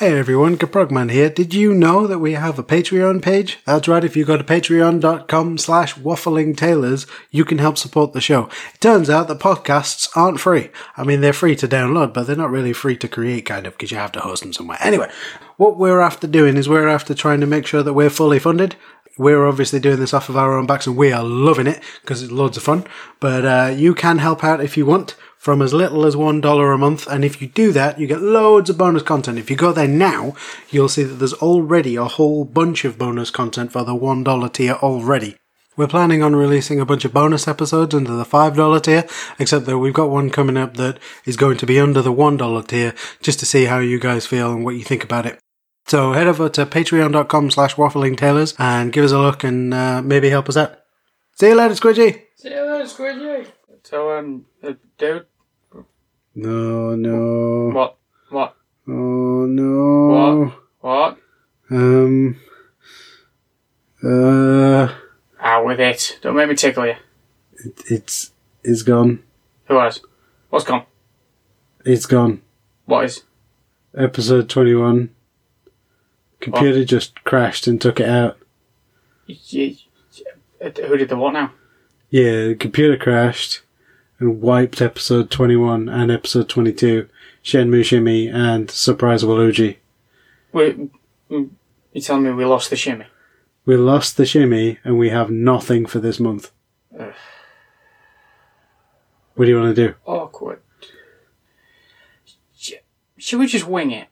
Hey everyone, Gaprogman here. Did you know that we have a Patreon page? That's right, if you go to patreon.com slash wafflingtaylors, you can help support the show. It turns out that podcasts aren't free. I mean, they're free to download, but they're not really free to create, kind of, because you have to host them somewhere. Anyway, what we're after doing is we're after trying to make sure that we're fully funded. We're obviously doing this off of our own backs and we are loving it because it's loads of fun. But uh, you can help out if you want from as little as $1 a month. And if you do that, you get loads of bonus content. If you go there now, you'll see that there's already a whole bunch of bonus content for the $1 tier already. We're planning on releasing a bunch of bonus episodes under the $5 tier, except that we've got one coming up that is going to be under the $1 tier, just to see how you guys feel and what you think about it. So head over to patreon.com slash wafflingtaylors and give us a look and uh, maybe help us out. See you later, Squidgy! See you later, Squidgy. So, um, uh, dude, No, no. what, what, Oh, no. what? What? Um. Uh. Ah, with it. Don't make me tickle you. It's. It's gone. Who has? What's gone? It's gone. What is? Episode 21. Computer just crashed and took it out. You, you, who did the what now? Yeah, the computer crashed and wiped episode 21 and episode 22. Shenmue Shimmy and Surprise Waluigi. We, mm, you telling me we lost the shimmy? We lost the shimmy and we have nothing for this month. Ugh. What do you want to do? Awkward. Sh- Should we just wing it?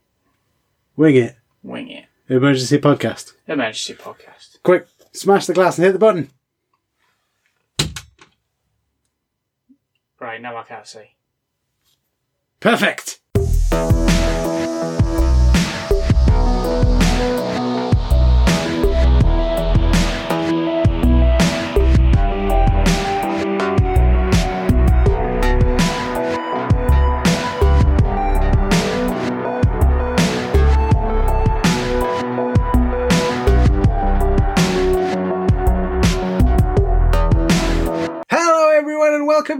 Wing it. Wing it. Emergency podcast. Emergency podcast. Quick, smash the glass and hit the button. Right, now I can't see. Perfect.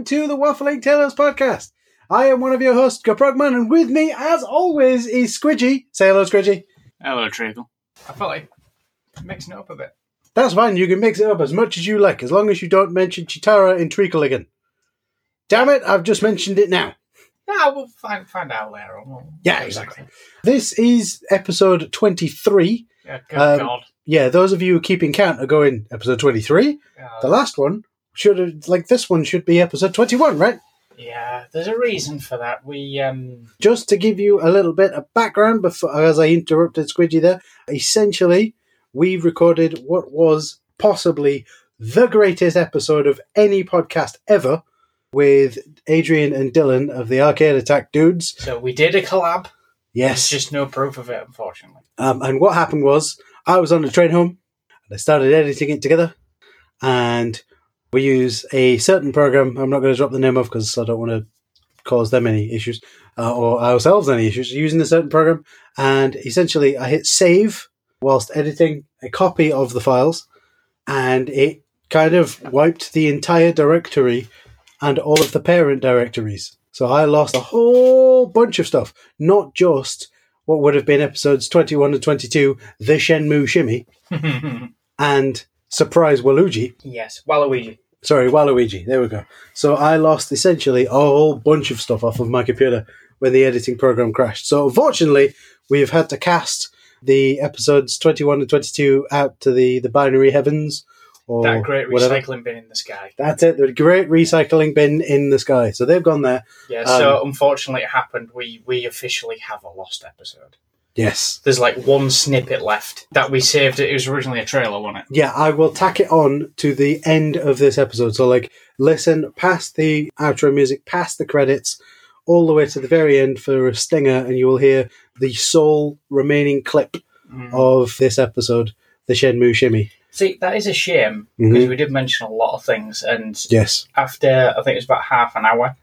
To the Waffling Taylors podcast. I am one of your hosts, Gaprogman, and with me, as always, is Squidgy. Say hello, Squidgy. Hello, Treacle. I felt like mixing it up a bit. That's fine. You can mix it up as much as you like, as long as you don't mention Chitara in Treacle again. Damn it! I've just mentioned it now. No, we'll find, find out later on. Yeah, exactly. This is episode twenty-three. Yeah, good Um, God. Yeah, those of you keeping count are going episode twenty-three. Yeah. The last one should have, like this one, should be episode twenty-one, right? Yeah, there's a reason for that. We um just to give you a little bit of background before as I interrupted Squidgy there, essentially we recorded what was possibly the greatest episode of any podcast ever with Adrian and Dylan of the Arcade Attack dudes. so we did a collab. There's Yes. just no proof of it, unfortunately. Um, and what happened was I was on the train home and I started editing it together and we use a certain program. I'm not going to drop the name of because I don't want to cause them any issues uh, or ourselves any issues using a certain program. And essentially, I hit save whilst editing a copy of the files, and it kind of wiped the entire directory and all of the parent directories. So I lost a whole bunch of stuff, not just what would have been episodes 21 and 22, the Shenmue Shimmy, and Surprise Waluigi. yes, Waluigi. Sorry, Waluigi. There we go. So I lost essentially a whole bunch of stuff off of my computer when the editing program crashed. So unfortunately, we have had to cast the episodes 21 and 22 out to the, the binary heavens. Or That great whatever. recycling bin in the sky. That's it. The great recycling bin in the sky. So they've gone there. Yeah, Um, so unfortunately it happened. We we officially have a lost episode. Yes. There's like one snippet left that we saved. It was originally a trailer, wasn't it? Yeah, I will tack it on to the end of this episode. So, like, listen past the outro music, past the credits, all the way to the very end for a stinger, and you will hear the sole remaining clip Mm. of this episode, the Shenmue Shimmy. See, that is a shame Mhm. because we did mention a lot of things, and Yes. after I think it was about half an hour,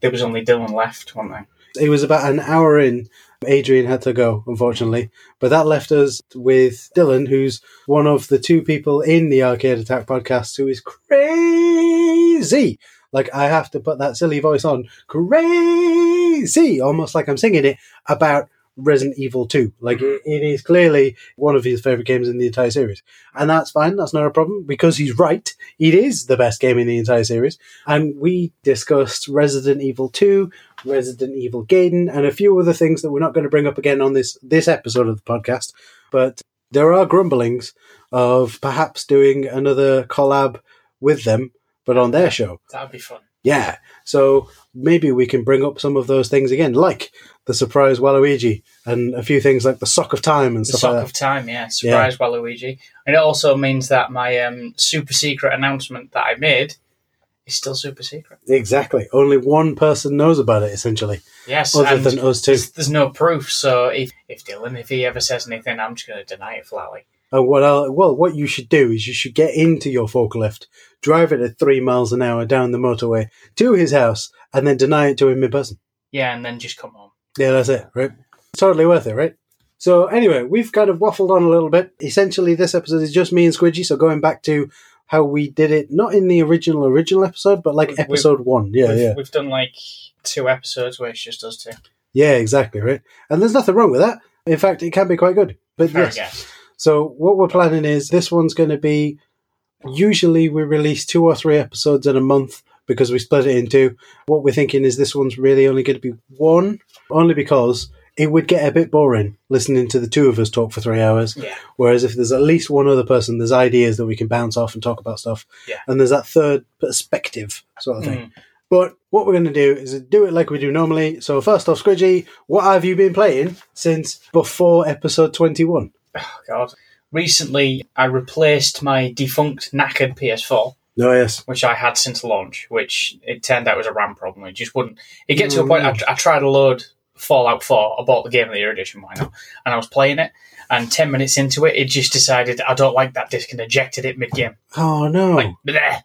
there was only Dylan left, wasn't there? It was about an hour in. Adrian had to go, unfortunately. But that left us with Dylan, who's one of the two people in the Arcade Attack podcast who is crazy. Like, I have to put that silly voice on. Crazy! Almost like I'm singing it about Resident Evil 2. Like, it, it is clearly one of his favorite games in the entire series. And that's fine. That's not a problem because he's right. It is the best game in the entire series. And we discussed Resident Evil 2, Resident Evil Gaiden, and a few other things that we're not going to bring up again on this, this episode of the podcast. But there are grumblings of perhaps doing another collab with them, but on their show. That would be fun. Yeah. So maybe we can bring up some of those things again, like the surprise Waluigi and a few things like the sock of time and The stuff Sock like of Time, yeah. Surprise Waluigi. And it also means that my um, super secret announcement that I made is still super secret. Exactly. Only one person knows about it, essentially, Yes, other than us two. there's, there's no proof. So if, if Dylan, if he ever says anything, I'm just going to deny it flatly. Oh, and what I'll, well, what you should do is you should get into your forklift, drive it at three miles an hour down the motorway to his house, and then deny it to him in person. Yeah, and then just come home. Yeah, that's it, right? It's Totally worth it, right? So anyway, we've kind of waffled on a little bit. Essentially, this episode is just me and Squidgy. So going back to how we did it, not in the original original episode, but like We've- episode one. Yeah, we've, yeah, we've done like two episodes where it's just us two. yeah, exactly, right. And there's nothing wrong with that. In fact, it can be quite good. But Fair yes, guess. So what we're planning is this one's going to be. Usually we release two or three episodes in a month because we split it in two. What we're thinking is this one's really only going to be one, only because it would get a bit boring listening to the two of us talk for three hours. Yeah. Whereas if there's at least one other person, there's ideas that we can bounce off and talk about stuff. Yeah. And there's that third perspective sort of thing. Mm. But what we're going to do is do it like we do normally. So first off, Squidgy, what have you been playing since before episode 21? Oh, God. Recently, I replaced my defunct knackered PS4, Oh, yes. which I had since launch, which it turned out was a RAM problem. It just wouldn't. It get to a point. I, I tried to load Fallout 4. I bought the game of the year edition, why not? And I was playing it, and 10 minutes into it, it just decided I don't like that disc and ejected it mid game. Oh, no. Like, bleh.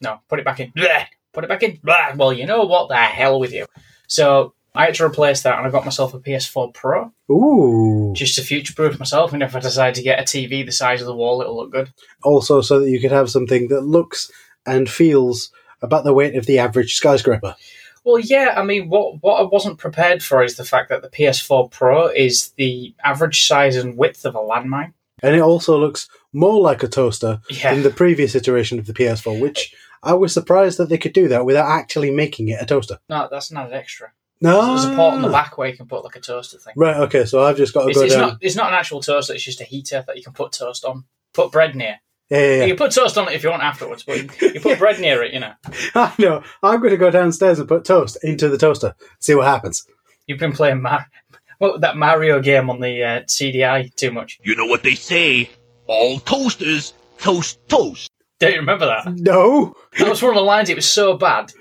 No, put it back in. Bleh. Put it back in. Bleh. Well, you know what? The hell with you. So I had to replace that, and I got myself a PS4 Pro Ooh. just to future proof myself. And if I decide to get a TV the size of the wall, it'll look good. Also, so that you could have something that looks and feels about the weight of the average skyscraper. Well, yeah, I mean, what what I wasn't prepared for is the fact that the PS4 Pro is the average size and width of a landmine. And it also looks more like a toaster Yeah. than the previous iteration of the PS4, which I was surprised that they could do that without actually making it a toaster. No, that's not an extra. No. There's a port on the back where you can put like a toaster thing. Right, okay, so I've just got to It's, go it's down. not it's not an actual toaster. It's just a heater that you can put toast on. Put bread near. Yeah, yeah, yeah. You put toast on it if you want afterwards, but you put bread near it. You know. I know. I'm going to go downstairs and put toast into the toaster, see what happens. You've been playing Mar- well, that Mario game on the uh, CDI too much. You know what they say? All toasters toast toast. Don't you remember that? No. That was one of the lines. It was so bad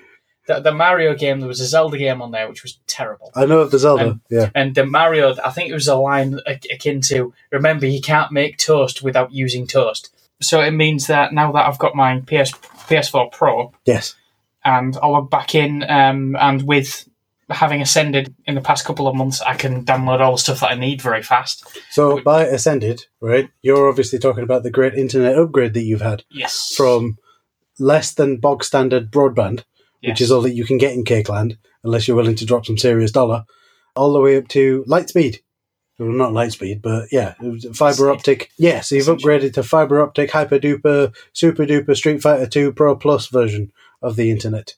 that the Mario game, there was a Zelda game on there which was terrible. I know of the Zelda. Um, yeah. And the Mario, I think it was a line akin to remember you can't make toast without using toast. So it means that now that I've got my PS PS4 Pro Yes. and I'll log back in, um, and with having ascended in the past couple of months, I can download all the stuff that I need very fast. So by Ascended, right, you're obviously talking about the great internet upgrade that you've had Yes. from less than bog standard broadband, Yes. which is all that you can get in Cakeland, unless you're willing to drop some serious dollar, all the way up to light speed. Well, not light speed, but yeah, fiber optic. Yeah, so you've upgraded to fiber optic, hyper duper, super duper Street Fighter 2 Pro Plus version of the internet.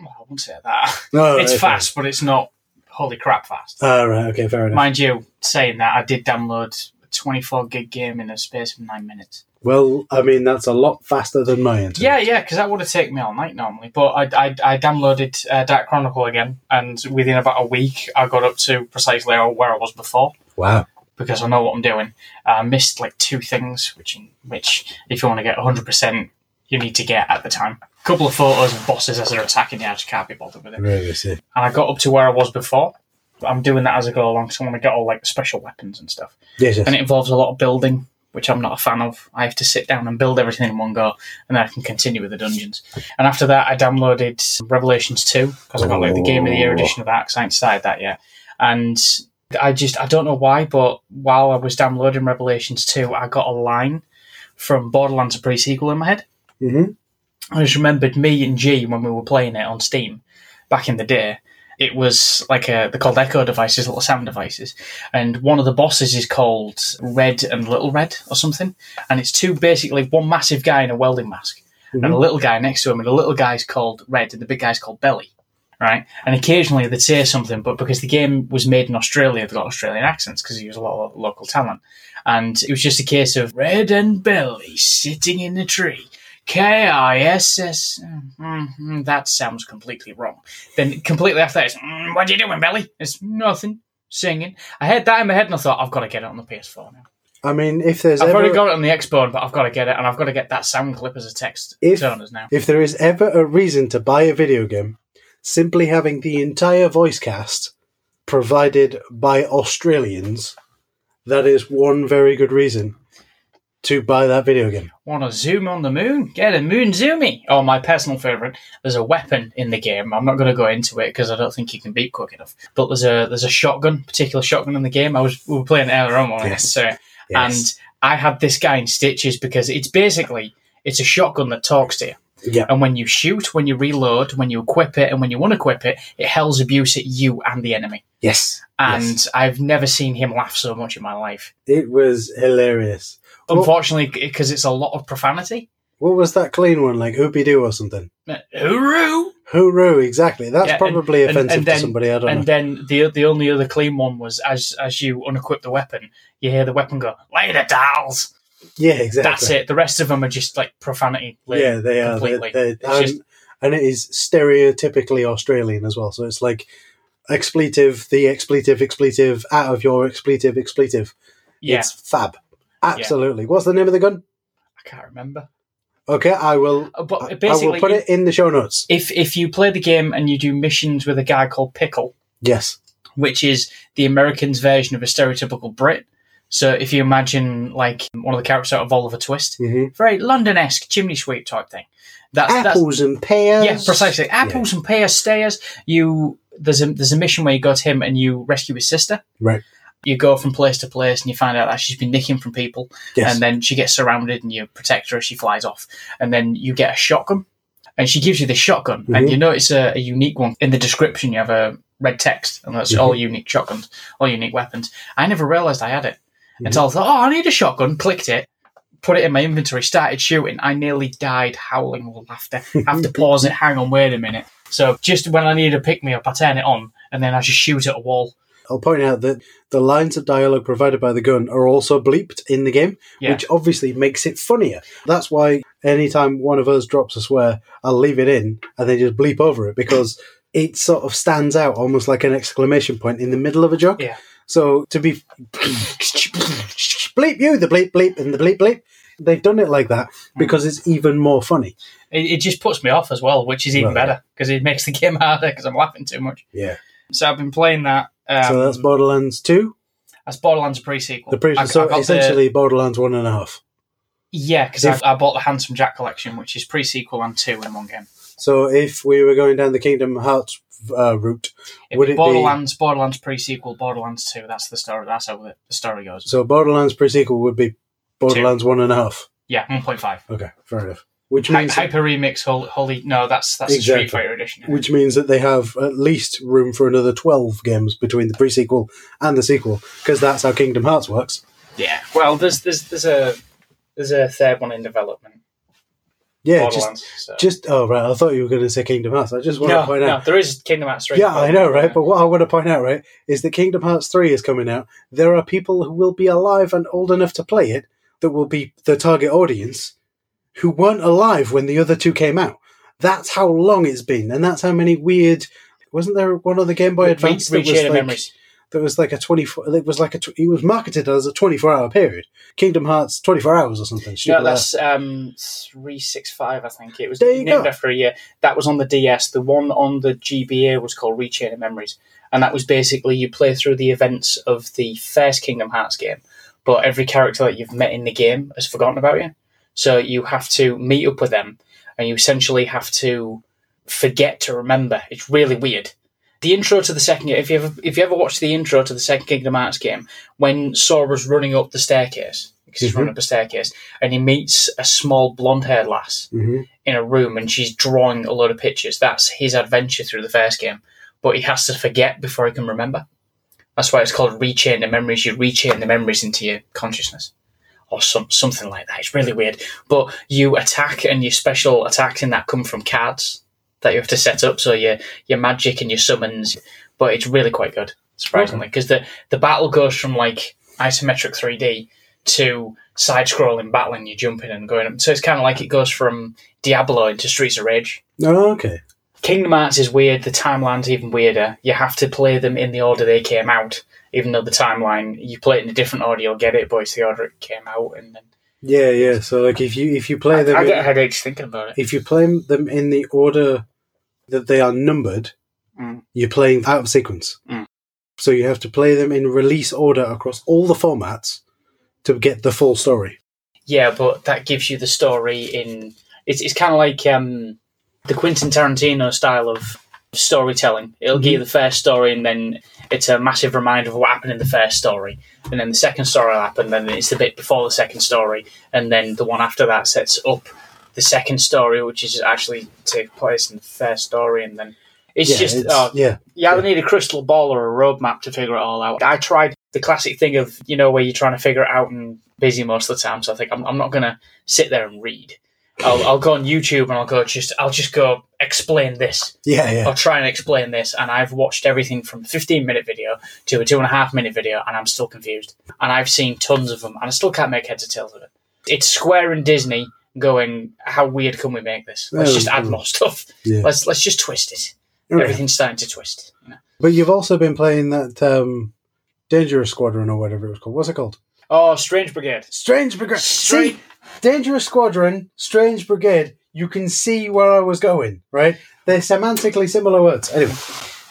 Well, I wouldn't say that. Oh, it's fast, but it's not holy crap fast. Ah, right, okay, fair enough. Mind you, saying that, I did download a 24 gig game in a space of nine minutes. Well, I mean, that's a lot faster than my internet. Yeah, yeah, because that would have taken me all night normally. But I, I, I downloaded uh, Dark Chronicle again, and within about a week, I got up to precisely where I was before Wow. because I know what I'm doing. Uh, I missed like two things, which, which if you want to get 100%, you need to get at the time. A couple of photos of bosses as they're attacking you, I just can't be bothered with it. Really see. And I got up to where I was before. I'm doing that as I go along, so I want to get all like the special weapons and stuff. Yes, yes. and it involves a lot of building, which I'm not a fan of. I have to sit down and build everything in one go, and then I can continue with the dungeons. And after that, I downloaded Revelations 2 because I got like the Game of the Year oh. edition of that because I ain't started that yet. And I just I don't know why, but while I was downloading Revelations 2, I got a line from Borderlands a pre-sequel in my head. Mhm. I just remembered me and G when we were playing it on Steam back in the day. it was like a they're called echo devices, little sound devices, and one of the bosses is called Red and Little Red or something, and it's two basically one massive guy in a welding mask and a little guy next to him, and the little guy's called Red and the big guy's called Belly. Right, and occasionally they'd say something, but because the game was made in Australia, they got Australian accents because he used a lot of local talent, and it was just a case of Red and Belly sitting in the tree, K I S S. Mm, That sounds completely wrong. Then completely after that, it's, mm, what are you doing, Belly? It's nothing. Singing. I had that in my head and I thought, I've got to get it on the PS4 now. I mean, if there's I've ever, already got it on the Xbone, but I've got to get it and I've got to get that sound clip as a text If- if there is ever a reason to buy a video game, simply having the entire voice cast provided by Australians, that is one very good reason to buy that video game. Want to zoom on the moon? Get a moon zoomy. Oh, my personal favourite. There's a weapon in the game. I'm not going to go into it because I don't think you can beat quick enough. But there's a there's a shotgun, particular shotgun in the game. I was we were playing earlier on? Yes. so Yes. and I had this guy in stitches because it's basically it's a shotgun that talks to you. Yeah, And when you shoot, when you reload, when you equip it, and when you unequip it, it hells abuse at you and the enemy. yes, And yes. I've never seen him laugh so much in my life. it was hilarious. Unfortunately, because it's a lot of profanity. What was that clean one like? Hoopy doo or something? Uh, Hooroo! Hooroo, exactly. That's Yeah, probably and- offensive and then- to somebody. I don't And know. then the the only other clean one was as as you unequip the weapon, you hear the weapon go later, dolls. Yeah, exactly. That's it. The rest of them are just like profanity. Yeah, they are. They're, completely. they're- and, just- and it is stereotypically Australian as well. So it's like expletive, the expletive, expletive, out of your expletive, expletive. yeah, It's fab. Absolutely. What's the name of the gun? I can't remember. Okay, I will. Uh, But I basically, will put it in the show notes. if if you play the game and you do missions with a guy called Pickle, Yes. which is the Americans' version of a stereotypical Brit. So if you imagine like one of the characters out of Oliver Twist, hmm very London-esque chimney sweep type thing. That's that's Apples and pears. yeah, precisely. Apples and pear stairs. You there's a there's a mission where you go to him and you rescue his sister. Right. You go from place to place and you find out that she's been nicking from people, Yes. and then she gets surrounded and you protect her as she flies off, and then you get a shotgun, and she gives you this shotgun, and Mhm. you notice a, a unique one in the description. You have a red text, and that's Mhm. all unique shotguns, all unique weapons. I never realised I had it Mm-hmm. until I thought, oh, I need a shotgun. Clicked it, put it in my inventory, started shooting. I nearly died howling with laughter. have to pause it. Hang on, wait a minute. So just when I need to pick me up, I turn it on, and then I just shoot at a wall. I'll point out that the lines of dialogue provided by the gun are also bleeped in the game, Yeah. which obviously makes it funnier. That's why anytime one of us drops a swear, I'll leave it in and then just bleep over it because it sort of stands out almost like an exclamation point in the middle of a joke. Yeah. So to be bleep you, the bleep bleep and the bleep bleep, they've done it like that because it's even more funny. It, it just puts me off as well, which is even Right. better because it makes the game harder because I'm laughing too much. Yeah. So I've been playing that. Um, so that's Borderlands 2, that's Borderlands pre-sequel. the pre- I- I so got the- essentially Borderlands one and a half. yeah, because I, I bought the Handsome Jack collection, which is pre-sequel and two in one game. So if we were going down the Kingdom Hearts uh, route, It'd Would be it be- Borderlands, Borderlands pre-sequel, Borderlands two. That's the story. That's how the, story goes. so Borderlands pre-sequel would be Borderlands one and a half. Yeah, one point five. Okay, fair enough. Which Hy- means Hyper Remix, holy, holy no, that's that's Exactly. the Street Fighter edition. which means that they have at least room for another twelve games between the pre-sequel and the sequel because that's how Kingdom Hearts works. Yeah, well, there's there's there's a there's a third one in development. Yeah, just so. just oh right, I thought you were going to say Kingdom Hearts. I just want no, to point no, out. there is Kingdom Hearts three. Yeah, I know, right? But what I want to point out, right, is that Kingdom Hearts 3 is coming out. There are people who will be alive and old enough to play it that will be the target audience who weren't alive when the other two came out. That's how long it's been, and that's how many weird. Wasn't there one on the Game Boy Re- Advance that was like Memories. That was like a twenty four? It was like a. It was marketed as a twenty four hour period. Kingdom Hearts twenty four hours or something. No, that's um three six five. I think it was named go. after a year. That was on the DS. The one on the GBA was called Rechain of Memories, and that was basically you play through the events of the first Kingdom Hearts game, but every character that you've met in the game has forgotten about you. So you have to meet up with them, and you essentially have to forget to remember. It's really weird. The intro to the second game. If you ever if you ever watched the intro to the second Kingdom Hearts game, when Sora's running up the staircase because he's Mhm. running up the staircase, and he meets a small blonde-haired lass hmm in a room, and she's drawing a load of pictures. That's his adventure through the first game. but he has to forget before he can remember. That's why it's called rechain the memories. You rechain the memories into your consciousness, or some something like that. It's really weird. But you attack, and your special attacks in that come from cards that you have to set up. So your your magic and your summons. But it's really quite good, surprisingly, because the the battle goes from like isometric 3D to side scrolling battling. You're jumping and going up. So it's kind of like it goes from Diablo into Streets of Rage. Oh, okay. Kingdom Hearts is weird. The timeline's even weirder. You have to play them in the order they came out, even though the timeline you play it in a different order, you'll get it, but it's the order it came out. And then Yeah, yeah. So like if you if you play them I get headaches thinking about it. if you play them in the order that they are numbered, Mm. you're playing out of sequence. Mm. So you have to play them in release order across all the formats to get the full story. Yeah, but that gives you the story in. It's it's kind of like um, the Quentin Tarantino style of storytelling. It'll give you the first story, and then it's a massive reminder of what happened in the first story, and then the second story will happen, then it's the bit before the second story, and then the one after that sets up the second story, which is actually take place in the first story, and then it's yeah, just it's- oh, yeah, you either need a crystal ball or a roadmap to figure it all out. I tried the classic thing of, you know, where you're trying to figure it out and busy most of the time. So I think I'm, I'm not going to sit there and read. I'll, I'll go on YouTube and I'll go just, I'll just go explain this. yeah, yeah. I'll try and explain this. And I've watched everything from a 15 minute video to a two and a half minute video and I'm still confused. And I've seen tons of them and I still can't make heads or tails of it. It's Square and Disney going, how weird can we make this? Let's just add more stuff. Yeah. Let's, let's just twist it. Okay. Everything's starting to twist. You know? But you've also been playing that um, Dangerous Squadron or whatever it was called. What's it called? Oh, Strange Brigade. Strange Brigade. Strange- See, Dangerous Squadron, Strange Brigade. You can see where I was going, right? They're semantically similar words. Anyway,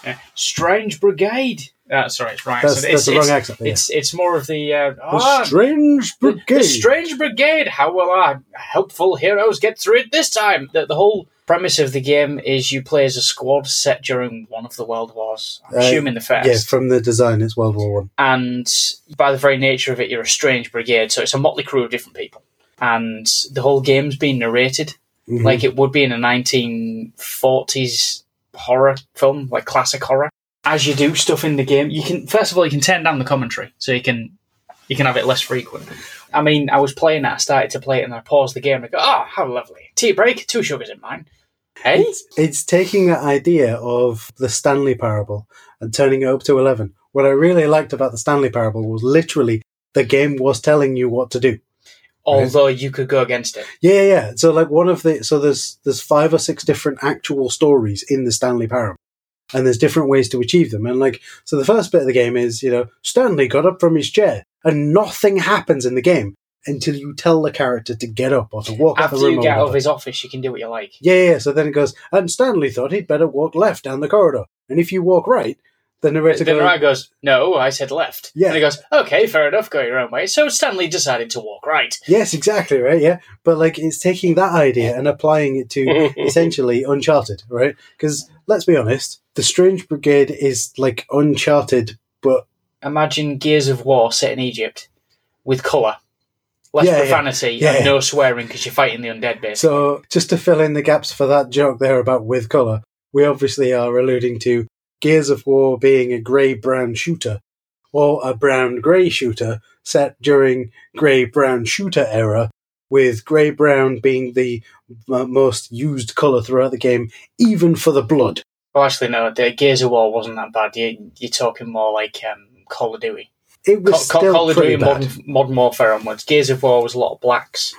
Yeah. Strange Brigade. Uh, sorry, it's right. that's, So that's the wrong accent. yeah. It's it's more of the uh, the ah, Strange Brigade. The Strange Brigade. How will our helpful heroes get through it this time? The, the whole premise of the game is you play as a squad set during one of the world wars. I'm Uh, assuming the first. yeah, from the design, it's World War One. and by the very nature of it, you're a strange brigade. So it's a motley crew of different people, and the whole game's being narrated Mhm. like it would be in a 1940s horror film, like classic horror. As you do stuff in the game, you can first of all you can turn down the commentary so you can you can have it less frequent. I mean, I was playing that, I started to play it, and I paused the game and I go, "Oh, how lovely! Tea break, two sugars in mine." Hey, It's, it's taking that idea of the Stanley Parable and turning it up to 11. What I really liked about the Stanley Parable was literally the game was telling you what to do. although you could go against it. Yeah, yeah. So like one of the so there's there's five or six different actual stories in the Stanley Parable. And there's different ways to achieve them. And like so the first bit of the game is, you know, Stanley got up from his chair and nothing happens in the game until you tell the character to get up or to walk out the room. After you get out of his office, you can do what you like. Yeah, yeah. So then it goes, and Stanley thought he'd better walk left down the corridor. And if you walk right, the narrator The goes, narrator goes, "No, I said left." Yeah. and he goes, "Okay, fair enough. Go your own way." So Stanley decided to walk right. Yes, exactly, right? Yeah. But like it's taking that idea and applying it to essentially Uncharted, right? Because let's be honest, the Strange Brigade is like Uncharted, but Imagine Gears of War set in Egypt with colour, less Yeah, profanity, Yeah, and yeah. no swearing because you're fighting the undead base. so just to fill in the gaps for that joke there about with colour, we obviously are alluding to Gears of War being a grey brown shooter or a brown grey shooter set during grey brown shooter era, with grey brown being the most used colour throughout the game, even for the blood. Well, actually, no. The Gears of War wasn't that bad. You, you're talking more like um, Call of Duty. It was Call, still Call of Duty modern, modern Warfare onwards. Gears of War was a lot of blacks,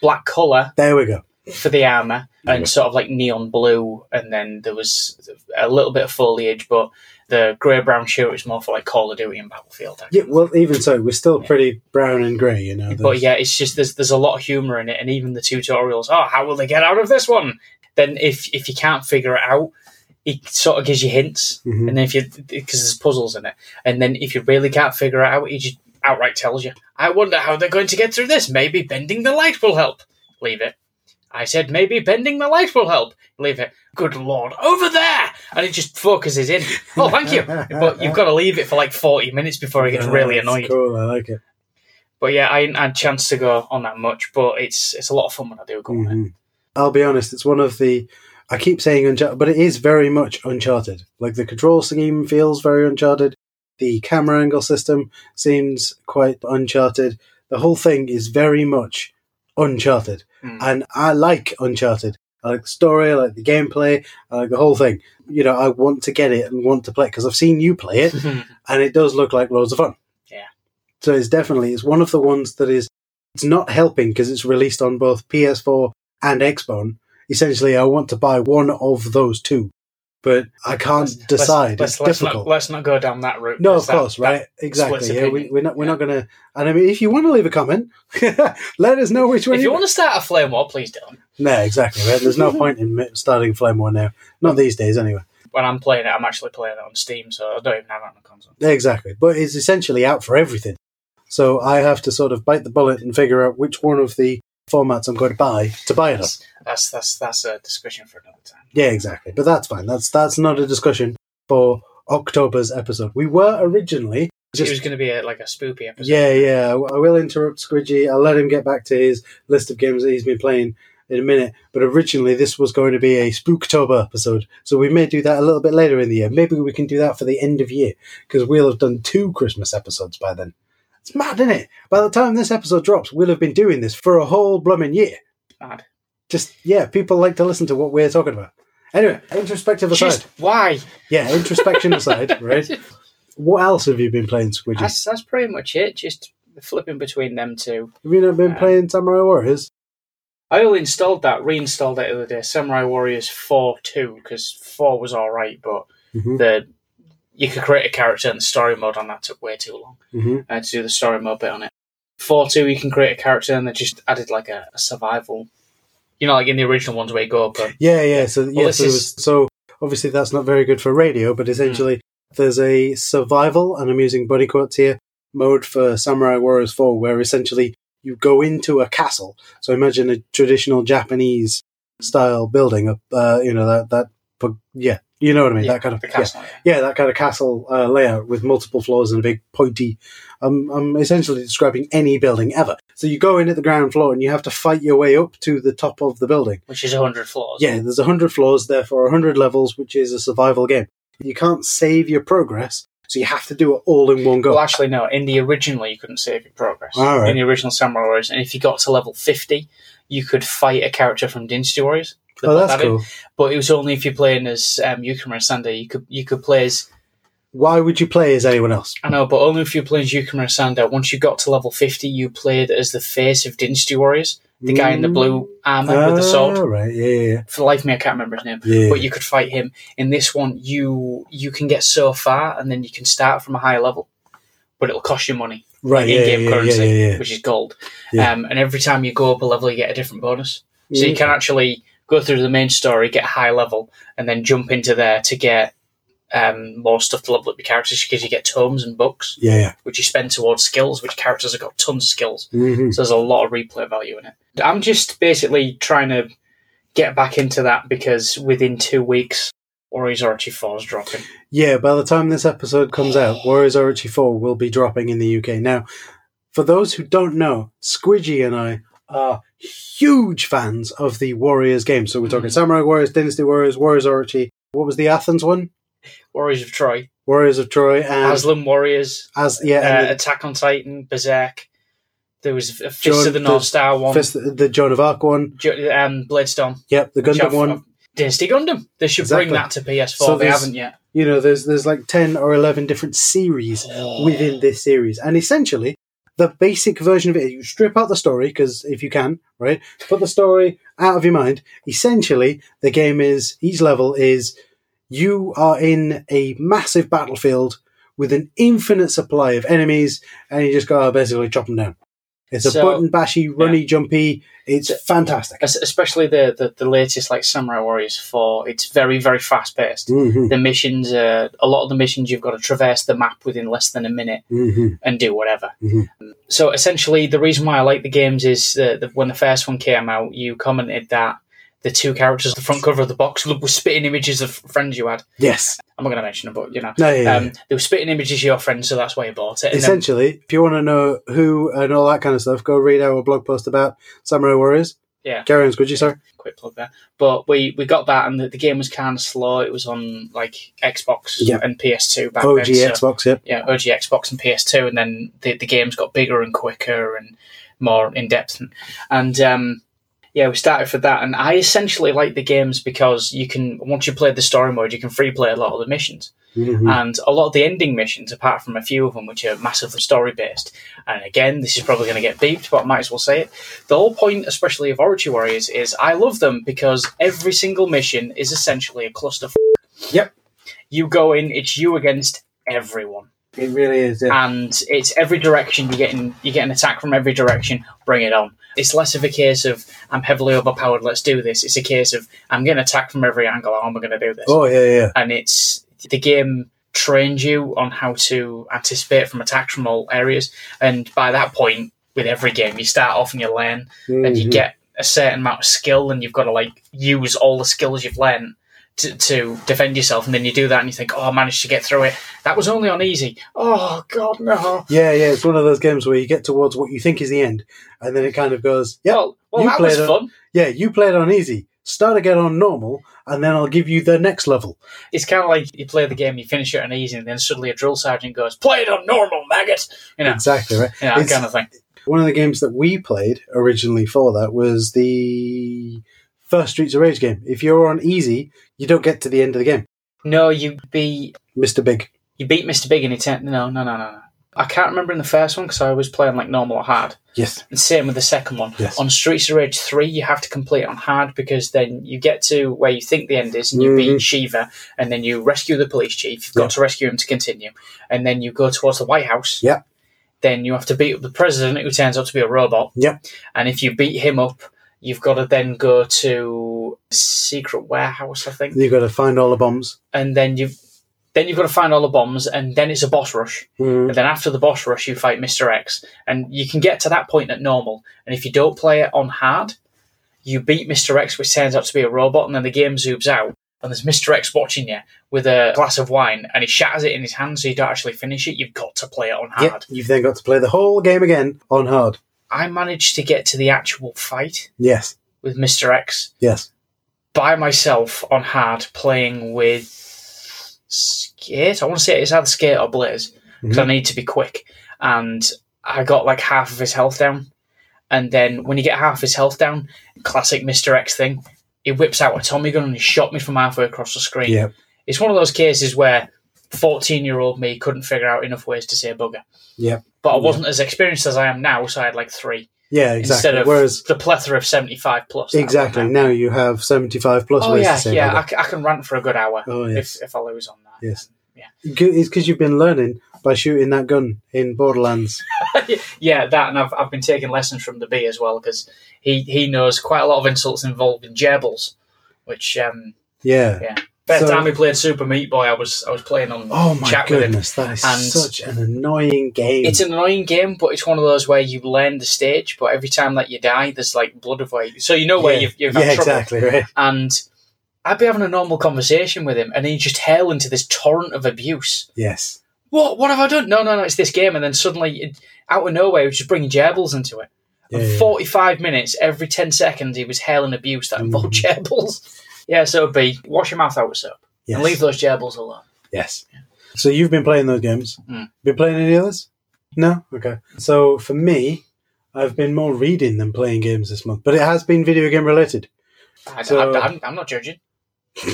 black colour There we go. for the armour, and sort of like neon blue, and then there was a little bit of foliage, but the grey brown shirt was more for like Call of Duty and Battlefield. Yeah, well, even so, we're still pretty brown and grey, you know. But yeah, it's just there's there's a lot of humor in it, and even the tutorials. Oh, how will they get out of this one? Then if if you can't figure it out, it sort of gives you hints, Mhm. and then if you because there's puzzles in it, and then if you really can't figure it out, he just outright tells you. I wonder how they're going to get through this. Maybe bending the light will help. Leave it. I said maybe bending the light will help. Leave it. Good lord, over there, and it just focuses in. Oh, thank you. But you've got to leave it for like forty minutes before it gets really annoyed. Cool, I like it. But yeah, I hadn't had a chance to go on that much, but it's it's a lot of fun when I do go on it. Mhm. I'll be honest, it's one of the I keep saying Uncharted, but it is very much Uncharted. Like the control scheme feels very Uncharted. The camera angle system seems quite Uncharted. The whole thing is very much Uncharted. Mm. And I like Uncharted. I like the story, I like the gameplay, I like the whole thing. You know, I want to get it and want to play it because I've seen you play it and it does look like loads of fun. Yeah. So it's definitely, it's one of the ones that is, it's not helping because it's released on both PS4 and Xbone. Essentially, I want to buy one of those two, but I can't decide. Let's, it's let's difficult. Not, let's not go down that route. No, of that- course, that- right? Exactly. Yeah, we, we're not. We're Yeah. not going to. And I mean, if you want to leave a comment, let us know which one. If you want to start a flame war, please don't. No, exactly. Right? There's no point in starting Flame War now. Not these days, anyway. When I'm playing it, I'm actually playing it on Steam, so I don't even have it on the console. Exactly. But it's essentially out for everything. So I have to sort of bite the bullet and figure out which one of the formats I'm going to buy to buy it. That's that's that's, that's a discussion for another time. Yeah, exactly. But that's fine. That's that's not a discussion for October's episode. We were originally it was going to be a, like a spoopy episode. Yeah, yeah. I I will interrupt Squidgy. I'll let him get back to his list of games that he's been playing in a minute. But originally, this was going to be a Spooktober episode, so we may do that a little bit later in the year. Maybe we can do that for the end of year because we'll have done two Christmas episodes by then. It's mad, isn't it? By the time this episode drops, we'll have been doing this for a whole blooming year. Mad. Just yeah, people like to listen to what we're talking about. Anyway, introspective aside, Just why? yeah, introspection aside, right? What else have you been playing, Squidgy? That's that's pretty much it. Just flipping between them two. Have you not been Um, playing Samurai Warriors? I only installed that, reinstalled it the other day. Samurai Warriors Four Two because Four was all right, but Mhm. the you could create a character and the story mode on that took way too long. hmm I had to do the story mode bit on it. Four Two, you can create a character and they just added like a, a survival. You know, like in the original ones where you go up. And, Yeah, yeah. So yeah, this so, is- was- so obviously that's not very good for radio, but essentially there's a survival, and I'm using buddy quotes here, mode for Samurai Warriors 4, where essentially you go into a castle. So imagine a traditional Japanese style building, up, uh, you know that that, yeah, you know what I mean, Yeah, that kind of the yeah. castle. yeah, that kind of castle uh, layout with multiple floors and a big pointy. I'm, I'm essentially describing any building ever. So you go in at the ground floor and you have to fight your way up to the top of the building. Which is 100 floors. Yeah, there's 100 floors, therefore 100 levels, which is a survival game. You can't save your progress, so you have to do it all in one go. Well, actually, no. In the original, you couldn't save your progress. Right. In the original Samurai Warriors, and if you got to level 50, you could fight a character from Dynasty Warriors. They oh, that's cool. But it was only if you're playing as um, Yukimura Sanada. You could you could play as Why would you play as anyone else? I know, but only if you're playing as Yukimura Sanada. Once you got to level 50, you played as the face of Dynasty Warriors, the guy in the blue armor with the sword. Oh, right, yeah, yeah, For the life of me, I can't remember his name. yeah. But you could fight him. In this one, you you can get so far, and then you can start from a higher level, but it'll cost you money. right, yeah, in-game yeah, currency, which is gold. Um, and every time you go up a level, you get a different bonus. So you Mm. can actually go through the main story, get high level, and then jump into there to get um, more stuff to level up your characters because you get tomes and books, Yeah, yeah. which you spend towards skills, which characters have got tons of skills. hmm So there's a lot of replay value in it. I'm just basically trying to get back into that because within two weeks, Warriors Orochi 4 is dropping. Yeah, by the time this episode comes out, Warriors Orochi 4 will be dropping in the UK. Now, for those who don't know, Squidgy and I are huge fans of the Warriors game. So we're talking Mhm. Samurai Warriors, Dynasty Warriors, Warriors Orochi. What was the Athens one? Warriors of Troy, Warriors of Troy and Arslan Warriors, as yeah, uh, and Attack on Titan, Berserk. There was a Fist of the North Star one, Fist, the Joan of Arc one. Ju- um, Bladestorm. Yep, the Gundam one. I've- Dynasty Gundam. They should bring that to PS4. So they haven't yet. You know, there's there's like ten or eleven different series within this series. And essentially, the basic version of it, you strip out the story, because if you can, right, put the story out of your mind. Essentially, the game is, each level is, you are in a massive battlefield with an infinite supply of enemies, and you just gotta oh, basically chop them down. It's a So- button bashy, runny, jumpy. It's fantastic. Especially the, the, the latest, like Samurai Warriors 4. It's very, very fast paced. hmm The missions, uh, a lot of the missions, you've got to traverse the map within less than a minute hmm and do whatever. Mhm. So essentially, the reason why I like the games is that when the first one came out, you commented that the two characters on the front cover of the box were spitting images of friends you had. Yes. I'm not going to mention them, but you know, No, yeah, yeah, um, they were spitting images of your friends, so that's why you bought it. And then, Essentially, if you want to know who and all that kind of stuff, go read our blog post about Samurai Warriors. Yeah. Carry on, Squidgy, sorry. quick plug there. But we, we got that, and the, the game was kind of slow. It was on like Xbox Yeah. and PS2 back OG then. so- Xbox, yep. yeah, OG Xbox and PS2, and then the, the games got bigger and quicker and more in depth. And, and um, yeah, we started for that. And I essentially like the games because you can, once you play the story mode, you can free play a lot of the missions. Mhm. And a lot of the ending missions, apart from a few of them, which are massively story based. And again, this is probably going to get beeped, but I might as well say it. The whole point, especially of Orochi Warriors, is I love them because every single mission is essentially a cluster. Yep. You go in, it's you against everyone It really is, yeah. and it's every direction you get in, you get an attack from every direction bring it on it's less of a case of i'm heavily overpowered let's do this it's a case of i'm getting attacked from every angle how am i going to do this oh, yeah, yeah. and it's the game trains you on how to anticipate from attacks from all areas and by that point with every game you start off in your lane and you Mhm. get a certain amount of skill and you've got to like use all the skills you've learned to, to defend yourself and then you do that and you think oh i managed to get through it that was only on easy oh god no Yeah, yeah, it's one of those games where you get towards what you think is the end, and then it kind of goes, yeah, well, well you that was played it. fun yeah, you played on easy. Start again on normal, and then I'll give you the next level. it's kind of like you play the game you finish it on easy and then suddenly a drill sergeant goes play it on normal maggot you know Exactly, right? yeah, that kind of thing One of the games that we played originally for that was the first Streets of Rage game. If you're on easy, you don't get to the end of the game. no you be Mr. Big. you beat mr big and he turned no no no no no I can't remember in the first one because I was playing like normal or hard. Yes. And same with the second one. Yes. On Streets of Rage 3, you have to complete on hard because then you get to where you think the end is and you Mhm. beat Shiva and then you rescue the police chief. You've got Yeah. to rescue him to continue. And then you go towards the White House. Yeah. Then you have to beat up the president who turns out to be a robot. Yeah. And if you beat him up, you've got to then go to secret warehouse, I think. You've got to find all the bombs. And then you've then you've got to find all the bombs, and then it's a boss rush. Mm. And then after the boss rush, you fight Mr. X. And you can get to that point at normal. And if you don't play it on hard, you beat Mr. X, which turns out to be a robot, and then the game zooms out. And there's Mr. X watching you with a glass of wine, and he shatters it in his hand, so you don't actually finish it. You've got to play it on hard. Yep. You've then got to play the whole game again on hard. I managed to get to the actual fight Yes. with Mr. X Yes. by myself on hard, playing with Skate. I want to say it's either Skate or Blaze because I Mhm. need to be quick. And I got like half of his health down. And then when you get half his health down, classic Mr. X thing, he whips out a Tommy gun and he shot me from halfway across the screen. Yeah. It's one of those cases where 14 year old me couldn't figure out enough ways to say bugger. Yeah. But I wasn't as experienced as I am now, so I had like three Yeah, exactly. instead of Whereas, the plethora of 75 plus. that I've got exactly, now. you have 75 plus Oh, yeah, yeah. I, c- I can rant for a good hour Oh, yes. if, if I lose on that. Yes. Yeah. It's because you've been learning by shooting that gun in Borderlands. yeah, that, and I've, I've been taking lessons from the B as well because he, he knows quite a lot of insults involving gerbils, which um, Yeah. Yeah. The So- time we played Super Meat Boy, I was I was playing on Oh my chat with him. goodness, that is And- such an annoying game. It's an annoying game, but it's one of those where you learn the stage, but every time that you die, there's like blood of way, so you know where yeah, you've, you've yeah, had trouble. exactly right. And I'd be having a normal conversation with him, and he'd just hail into this torrent of abuse. Yes, What? What have I done? No, no, no. It's this game, and then suddenly, it, out of nowhere, he was just bringing gerbils into it. yeah, And. 45 minutes, every 10 seconds, he was hailing abuse that involved Mhm. gerbils. Yeah, so it'd be wash your mouth out with soap yes. and leave those gerbils alone. Yes. So you've been playing those games. Mm. Been playing any others? No. Okay. So for me, I've been more reading than playing games this month, but it has been video game related. I, So- I, I'm, I'm not judging.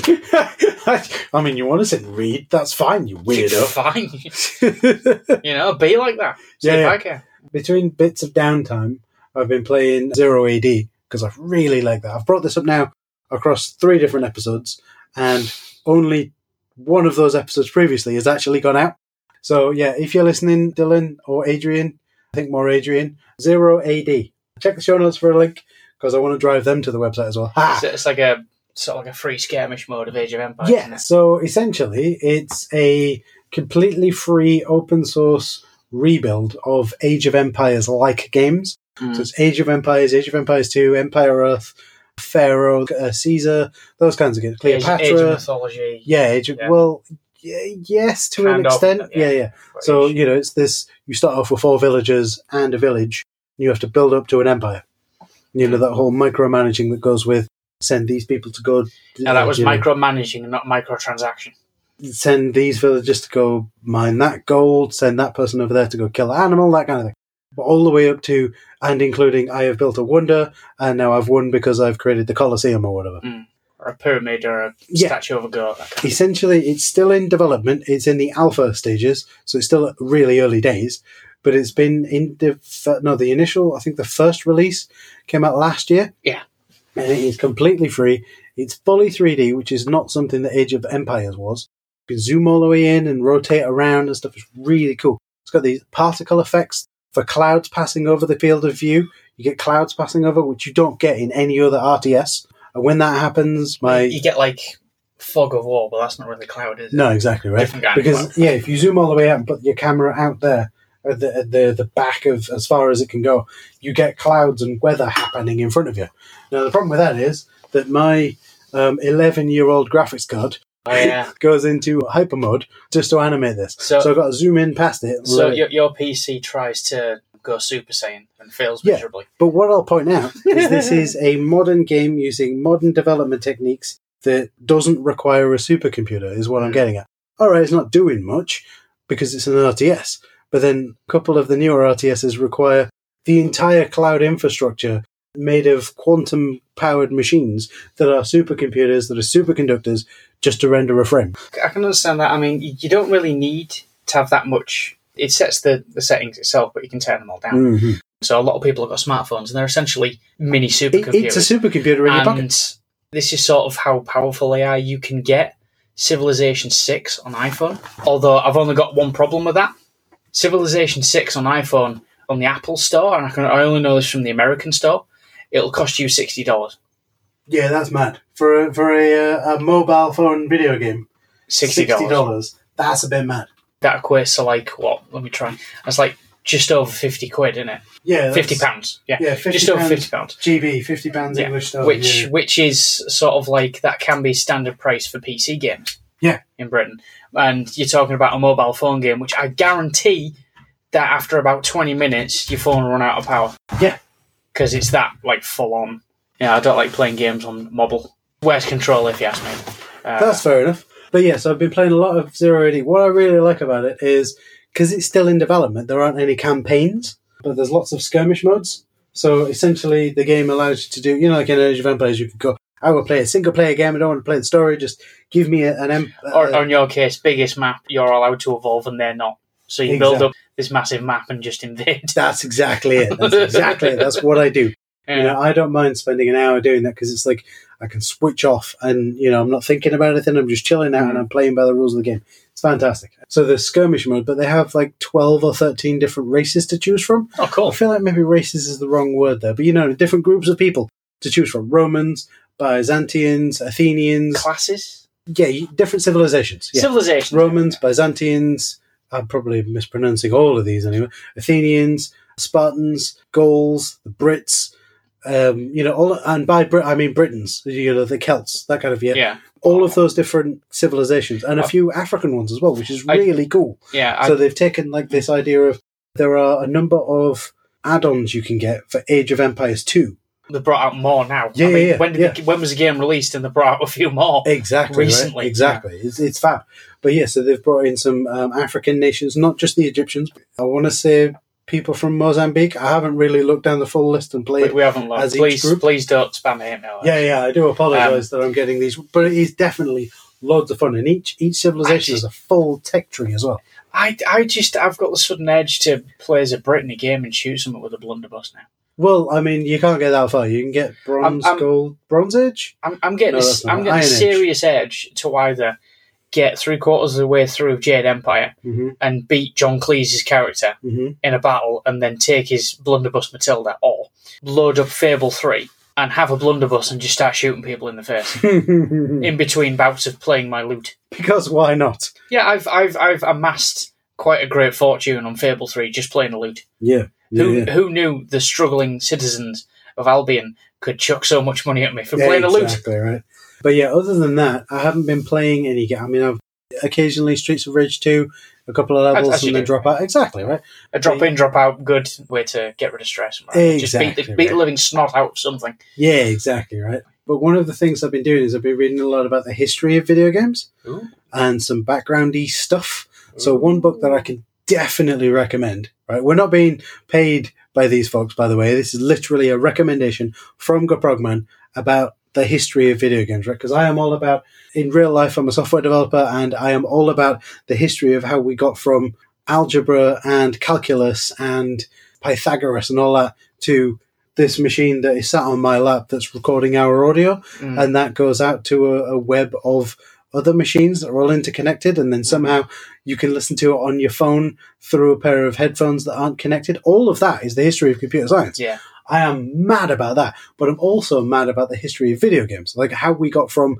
I mean, you want to say read? That's fine, you weirdo. Fine. you know, be like that. See Yeah, yeah. I can. Between bits of downtime, I've been playing Zero AD because I really like that. I've brought this up now across three different episodes, and only one of those episodes previously has actually gone out. So yeah, if you're listening, Dylan or Adrian, I think more Adrian, Zero AD. Check the show notes for a link because I want to drive them to the website as well. Ha! It's, it's like a sort of like a free skirmish mode of Age of Empires. Yeah, so essentially, it's a completely free open source rebuild of Age of Empires like games. Mm. So it's Age of Empires, Age of Empires 2, Empire Earth, Pharaoh, uh, Caesar, those kinds of. Age, Cleopatra. Age of mythology. yeah, Age Yeah. well, y- yes, to an Kind of, extent. yeah. yeah, yeah. So, you know, it's this you start off with four villages and a village, and you have to build up to an empire. You know, that whole micromanaging that goes with send these people to go. Now that was you know, micromanaging and not microtransaction. send these villagers to go mine that gold, send that person over there to go kill an animal, that kind of thing. All the way up to and including I have built a wonder and now I've won because I've created the Colosseum or whatever. Mm. Or a pyramid or a Yeah. statue of a goat. That kind of Essentially, it's still in development. It's in the alpha stages, so it's still really early days. But it's been in the no the initial. I think the first release came out last year. Yeah. and it is completely free. It's fully 3D, which is not something that Age of Empires was. You can zoom all the way in and rotate around and stuff. It's really cool. It's got these particle effects for clouds passing over the field of view. You get clouds passing over, which you don't get in any other RTS. And when that happens, my You get like fog of war, but that's not really cloud, is it? no, exactly right. Because yeah, if you zoom all the way out and put your camera out there at the, at the the back of as far as it can go, you get clouds and weather happening in front of you. Now the problem with that is that my um, eleven year old graphics card Oh, yeah. goes into hyper mode just to animate this. So- So, I've got to zoom in past it. So your, your PC tries to go Super Saiyan and fails Yeah. miserably. But what I'll point out is this is a modern game using modern development techniques that doesn't require a supercomputer, is what I'm Mm. getting at. All right, it's not doing much because it's an RTS, but then a couple of the newer RTSs require the entire cloud infrastructure made of quantum powered machines that are supercomputers, that are superconductors, just to render a frame. I can understand that. I mean, you don't really need to have that much. It sets the, the settings itself, but you can turn them all down. Mhm. So a lot of people have got smartphones, and they're essentially mini It- supercomputers. it's a supercomputer in your pocket. this is sort of how powerful they are. You can get Civilization 6 on iPhone, although I've only got one problem with that. Civilization 6 on iPhone on the Apple Store, and I, can, I only know this from the American store, it'll cost you $60. Yeah, that's mad for a, for a, uh, a mobile phone video game. $60. That's a bit mad. That equates to like, what? Let me try. That's like just over 50 quid, isn't it? Yeah, 50 pounds. Yeah. Yeah, 50 just over 50 pounds. GB, fifty pounds Yeah, English which yeah. which is sort of like that can be standard price for PC games. Yeah. in Britain, and you're talking about a mobile phone game, which I guarantee that after about 20 minutes, your phone will run out of power. Yeah. Because it's that like full on. Yeah, I don't like playing games on mobile. Where's control, if you ask me? Uh, That's fair enough. But yes, I've been playing a lot of Zero AD. What I really like about it is because it's still in development, there aren't any campaigns, but there's lots of skirmish modes. So essentially, the game allows you to do, you know, like in Age of Empires, you could go, I will play a single player game. I don't want to play the story. Just give me a, an. Em- or, uh, or in your case, biggest map, you're allowed to evolve and they're not. So you build up this massive map and just invade. that's exactly it. That's exactly it. That's what I do. Yeah. You know, I don't mind spending an hour doing that because it's like I can switch off and you know I'm not thinking about anything. I'm just chilling out and mm. I'm playing by the rules of the game. It's fantastic. So there's skirmish mode, but they have like twelve or thirteen different races to choose from. oh, cool. I feel like maybe races is the wrong word there, but you know, different groups of people to choose from: Romans, Byzantians, Athenians. Classes, Yeah, different civilizations. Yeah. civilization, Romans, Byzantians. I'm probably mispronouncing all of these anyway. Athenians, Spartans, Gauls, the Brits. Um, you know, all and by Brit I mean Britons. You know, the Celts, that kind of yeah. Yeah, All of those different civilizations, and a few African ones as well, which is I- really cool. yeah. I, so they've taken like this idea of there are a number of add-ons you can get for Age of Empires two. they brought out more now. Yeah, I yeah, mean, yeah, when did yeah. When was the game released? And they brought out a few more. Exactly. right? Recently, Exactly. It's, it's fab. But yeah, so they've brought in some um, African nations, not just the Egyptians. I want to say people from Mozambique. I haven't really looked down the full list and played. we haven't looked. as Please, group? please don't spam hate mail. yeah, yeah, I do apologise Um, that I'm getting these, but it is definitely loads of fun. And each each civilization I has a full tech tree as well. I, I just I've got the sudden edge to play as a Brit in a game and shoot someone with a blunderbuss now. Well, I mean, you can't get that far. You can get bronze, I'm- gold, bronze age. I'm, I'm getting No, not. I'm getting a serious edge to either get three quarters of the way through Jade Empire hmm and beat John Cleese's character hmm in a battle and then take his blunderbuss Matilda, or load up Fable Three and have a blunderbuss and just start shooting people in the face in between bouts of playing my lute. because why not? Yeah, I've I've I've amassed quite a great fortune on Fable Three just playing the lute. Yeah. yeah, Who yeah. who knew the struggling citizens of Albion could chuck so much money at me for Yeah, playing a lute? exactly right. But yeah, other than that, I haven't been playing any game. I mean, I've occasionally Streets of Rage two, a couple of levels as you and then do. drop out. Exactly, right? A drop in, drop out, good way to get rid of stress. Right? Just beat, the, beat the right. living snot out of something. Yeah, exactly, right. But one of the things I've been doing is I've been reading a lot about the history of video games Ooh. and some backgroundy stuff. So one book that I can definitely recommend, right? We're not being paid by these folks, by the way. This is literally a recommendation from Gaprogman about the history of video games, right? Because I am all about, in real life, I'm a software developer and I am all about the history of how we got from algebra and calculus and Pythagoras and all that to this machine that is sat on my lap that's recording our audio Mm. and that goes out to a, a web of other machines that are all interconnected and then somehow you can listen to it on your phone through a pair of headphones that aren't connected all of that is the history of computer science Yeah. I am mad about that but i'm also mad about the history of video games like how we got from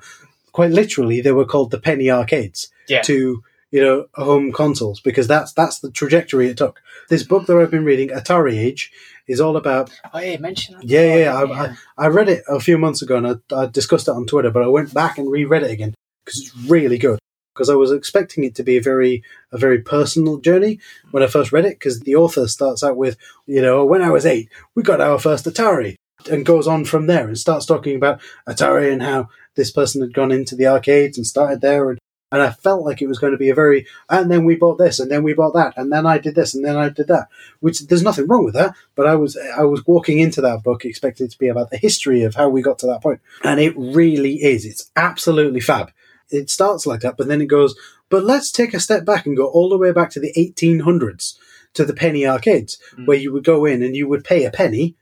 quite literally they were called the penny arcades Yeah. to you know home consoles because that's that's the trajectory it took this book that i've been reading atari age is all about Oh, yeah, mention that. yeah, yeah, yeah. I, I, I read it a few months ago and I, I discussed it on Twitter, but I went back and reread it again because it's really good. Because I was expecting it to be a very, a very personal journey when I first read it. Because the author starts out with, you know, when I was eight, we got our first Atari, and goes on from there and starts talking about Atari and how this person had gone into the arcades and started there and. And I felt like it was going to be a very, and then we bought this, and then we bought that, and then I did this, and then I did that. Which there's nothing wrong with that, but I was I was walking into that book expecting it to be about the history of how we got to that point, and it really is. It's absolutely fab. It starts like that, but then it goes. But let's take a step back and go all the way back to the 1800s to the penny arcades, Mm. where you would go in and you would pay a penny,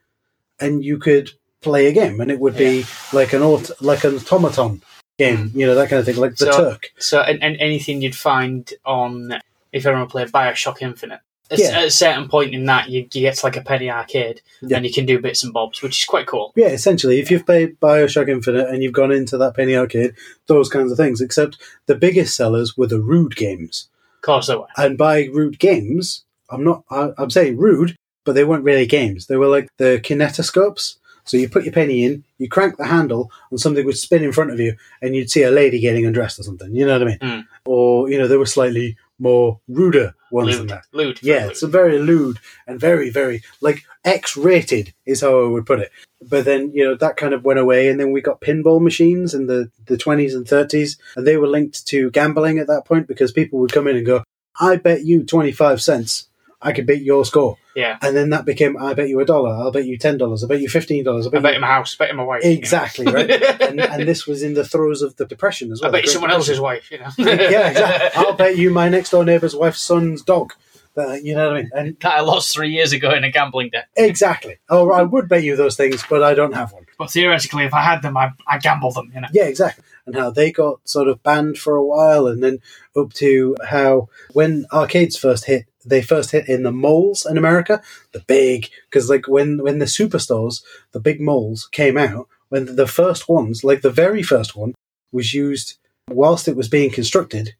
and you could play a game, and it would be like an aut- like an automaton game, you know that kind of thing, like the So- Turk. So, and, and anything you'd find on if everyone played Bioshock Infinite. At, Yeah. at a certain point in that, you, you get to like a penny arcade, Yeah. and you can do bits and bobs, which is quite cool. Yeah, essentially, if you've played Bioshock Infinite and you've gone into that penny arcade, those kinds of things. Except the biggest sellers were the rude games, Of course, they were. and by rude games, I'm not. I, I'm saying rude, but they weren't really games. They were like the kinetoscopes. So you put your penny in, you crank the handle, and something would spin in front of you, and you'd see a lady getting undressed or something. You know what I mean? Mm. Or you know, they were slightly more ruder ones than Lewd. that. Lewd. Yeah, it's a very lewd and very, very like X-rated is how I would put it. But then you know that kind of went away, and then we got pinball machines in the the twenties and thirties, and they were linked to gambling at that point because people would come in and go, "I bet you twenty five cents, I could beat your score," yeah. and then that became, "I bet you a dollar, I'll bet you ten dollars, I bet you fifteen dollars, I I bet, bet you." in my house, bet in my wife. you know. Exactly right, and, and this was in the throes of the depression as well. I bet you someone Great else's wife, you know. Yeah, exactly. I'll bet you my next door neighbour's wife's son's dog. Uh, you know what I mean? And that I lost three years ago in a gambling debt. Exactly. Oh, I would bet you those things, but I don't have one. But theoretically, if I had them, I I gamble them. You know. Yeah, exactly. And how they got sort of banned for a while, and then up to how when arcades first hit, they first hit in the malls in America, the big because like when when the superstores, the big malls came out, when the first ones, like the very first one, was used whilst it was being constructed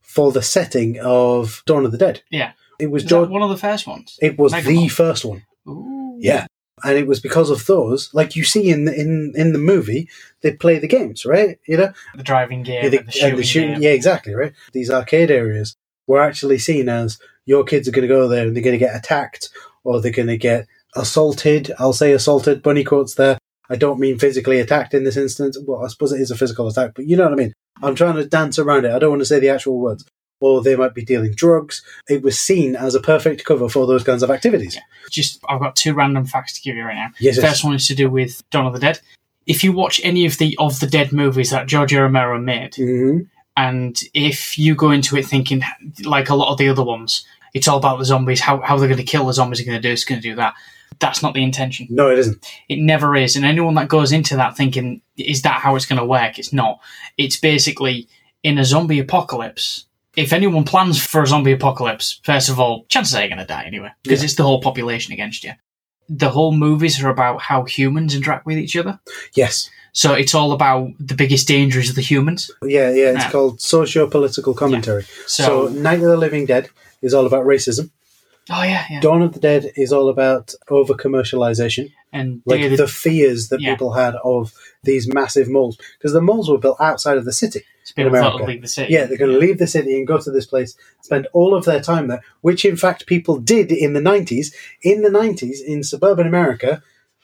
for the setting of Dawn of the Dead. Yeah. It was George. one of the first ones? It was the first one. Ooh. Yeah. And it was because of those, like you see in the, in in the movie, they play the games, right? You know, The driving game Yeah, the- and the shooting, and the shooting- game. yeah, exactly, right. These arcade areas were actually seen as your kids are going to go there and they're going to get attacked or they're going to get assaulted. I'll say assaulted. Bunny quotes there. I don't mean physically attacked in this instance. Well, I suppose it is a physical attack, but you know what I mean. I'm trying to dance around it. I don't want to say the actual words. Or they might be dealing drugs. It was seen as a perfect cover for those kinds of activities. Just, I've got two random facts to give you right now. Yes, yes. First one is to do with Dawn of the Dead. If you watch any of the of the Dead movies that George Romero made, hmm and if you go into it thinking like a lot of the other ones, it's all about the zombies, how how they're going to kill the zombies, are going to do this, going to do that. That's not the intention. No, it isn't. It never is. And anyone that goes into that thinking, is that how it's going to work? It's not. It's basically in a zombie apocalypse. If anyone plans for a zombie apocalypse, first of all, chances are you're going to die anyway, because Yeah. it's the whole population against you. The whole movies are about how humans interact with each other. Yes. So it's all about the biggest dangers of the humans. Yeah, yeah. It's Yeah. called socio-political commentary. So, So, Night of the Living Dead is all about racism. oh yeah, yeah. Dawn of the Dead is all about over commercialization. and like of the fears that Yeah. people had of these massive malls because the malls were built outside of the city. people in America. the city. Yeah, they're going to leave the city and go to this place, spend all of their time there, which in fact people did in the 90s. In the 90s, in suburban America,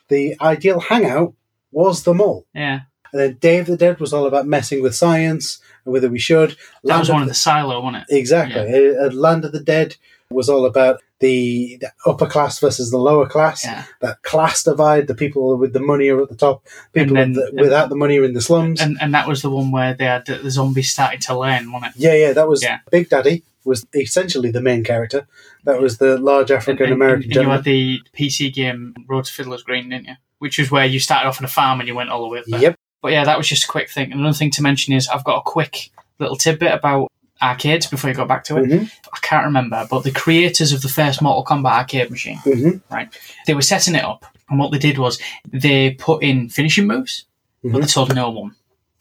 the ideal hangout was the mall. yeah. And then Day of the Dead was all about messing with science and whether we should. That Land was of one of the- the silo, wasn't it? Exactly. Uh, Land of the Dead was all about the, the upper class versus the lower class. Yeah. That class divide. The people with the money are at the top. People then- with the, without the money are in the slums. And and that was the one where they had the zombies started to learn, wasn't it? yeah, yeah. That was Yeah. Big Daddy was essentially the main character. That was the large African American and you had the PC game Road to Fiddler's Green, didn't you? Which was where you started off on a farm and you went all the way up there. Yep. But yeah, that was just a quick thing. And another thing to mention is I've got a quick little tidbit about arcades before you go back to it. Mhm. I can't remember, but the creators of the first Mortal Kombat arcade machine, Mhm. right? They were setting it up, and what they did was they put in finishing moves, but Mhm. they told no one.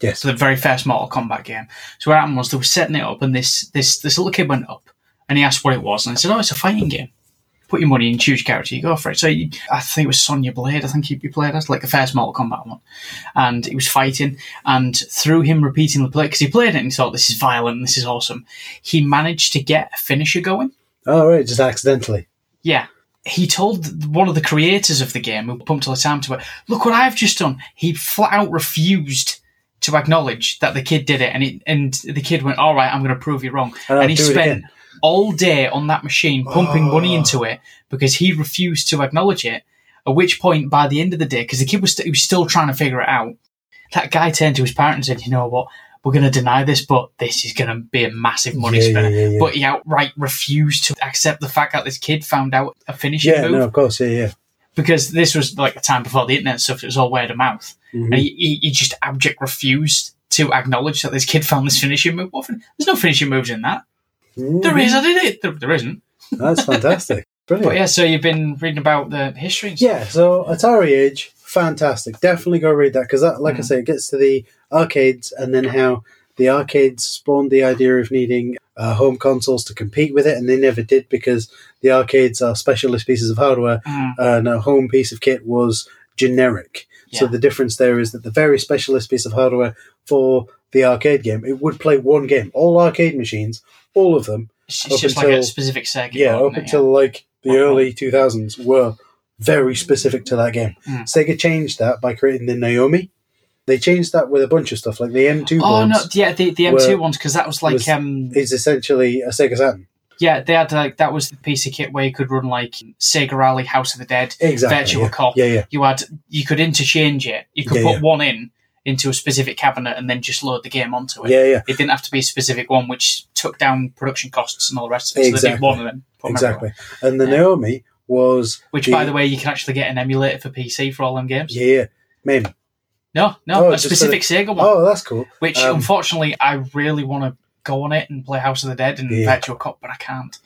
Yes. So the very first Mortal Kombat game. So what happened was they were setting it up, and this this this little kid went up, and he asked what it was, and I said, "Oh, it's a fighting game." Put your money in, choose your character, you go for it. So you, I think it was Sonya Blade. I think you, you played as like the first Mortal Kombat one, and he was fighting. And through him repeatedly play, because he played it and he thought this is violent, this is awesome. He managed to get a finisher going. Oh, right. Just accidentally. Yeah. He told one of the creators of the game, who pumped all the time to it, look what I've just done. He flat out refused to acknowledge that the kid did it, and it, and the kid went, "All right, I'm going to prove you wrong." And and he spent. All day on that machine pumping money Oh. into it because he refused to acknowledge it. At which point, by the end of the day, because the kid was, st- he was still trying to figure it out, that guy turned to his parents and said, "You know what? We're going to deny this, but this is going to be a massive money Yeah, spinner." yeah, yeah, yeah. But he outright refused to accept the fact that this kid found out a finishing Yeah, move no, of course. Yeah, yeah. because this was like the time before the internet stuff. It was all word of mouth, Mhm. and he, he, he just abject refused to acknowledge that this kid found this finishing move. What fin- There's no finishing moves in that. There is. I did it. There, there isn't. That's fantastic. Brilliant. But yeah, so you've been reading about the history. Yeah, so Atari Age, fantastic. Definitely go read that because that, like I Mm. say, it gets to the arcades and then how the arcades spawned the idea of needing uh, home consoles to compete with it, and they never did because the arcades are specialist pieces of hardware, Mm. and a home piece of kit was generic. So the difference there is that the very specialist piece of hardware for the arcade game, it would play one game. All arcade machines, all of them, It's, it's just like a until- specific circuit. yeah, up it? until like the Uh-huh. early 2000s were very specific to that game. Mm. Sega changed that by creating the Naomi. They changed that with a bunch of stuff, like the M2 Oh no, yeah, the, the M2 were- ones because that was like was- um is essentially a Sega Saturn. yeah they had like that was the piece of kit where you could run like Sega Rally, House of the Dead, Exactly. Virtual yeah. Cop. Yeah, yeah. You had you could interchange it. You could Yeah, put yeah. one in into a specific cabinet and then just load the game onto it. Yeah, yeah. It didn't have to be a specific one, which took down production costs and all the rest of it. So they did Exactly. one of them. Exactly. And the. Naomi was. Which, by the way, you can actually get an emulator for PC for all them games. Yeah, yeah. Maybe. No, no, Oh, a specific Sega one. Oh, that's cool. which, um, unfortunately, I really want to go on it and play House of the Dead and Yeah. Virtual Cop, but I can't.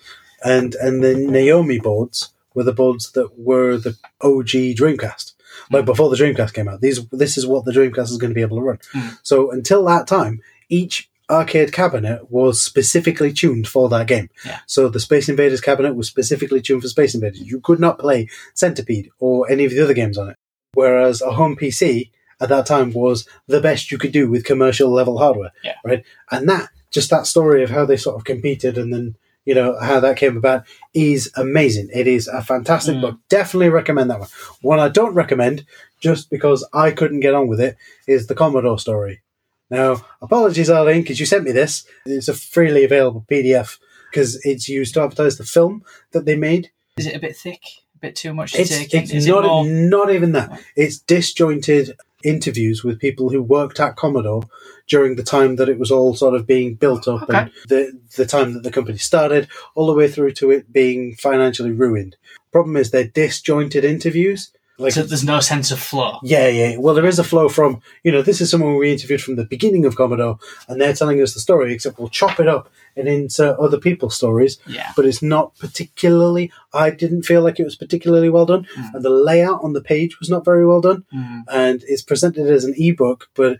And and the Naomi boards were the boards that were the OG Dreamcast. Like before the Dreamcast came out. These this is what the Dreamcast is going to be able to run. Mm. So until that time, each arcade cabinet was specifically tuned for that game. Yeah. So the Space Invaders cabinet was specifically tuned for Space Invaders. You could not play Centipede or any of the other games on it. Whereas a home PC at that time was the best you could do with commercial level hardware. Yeah. Right. And that just that story of how they sort of competed and then you know how that came about is amazing. It is a fantastic Mm. book. Definitely recommend that one. One I don't recommend just because I couldn't get on with it is the Commodore story. Now, apologies, Arlene, because you sent me this. It's a freely available PDF because it's used to advertise the film that they made. Is it a bit thick? A bit too much to It's, take it's Is not it not even that. It's disjointed interviews with people who worked at Commodore during the time that it was all sort of being built up and the the time that the company started, all the way through to it being financially ruined. Problem is they're disjointed interviews. Like So there's no sense of flow. yeah, yeah. Well, there is a flow from, you know, this is someone we interviewed from the beginning of Commodore, and they're telling us the story, except we'll chop it up and insert other people's stories, Yeah. but it's not particularly, I didn't feel like it was particularly well done. Mm. And the layout on the page was not very well done. Mm. And it's presented as an ebook, but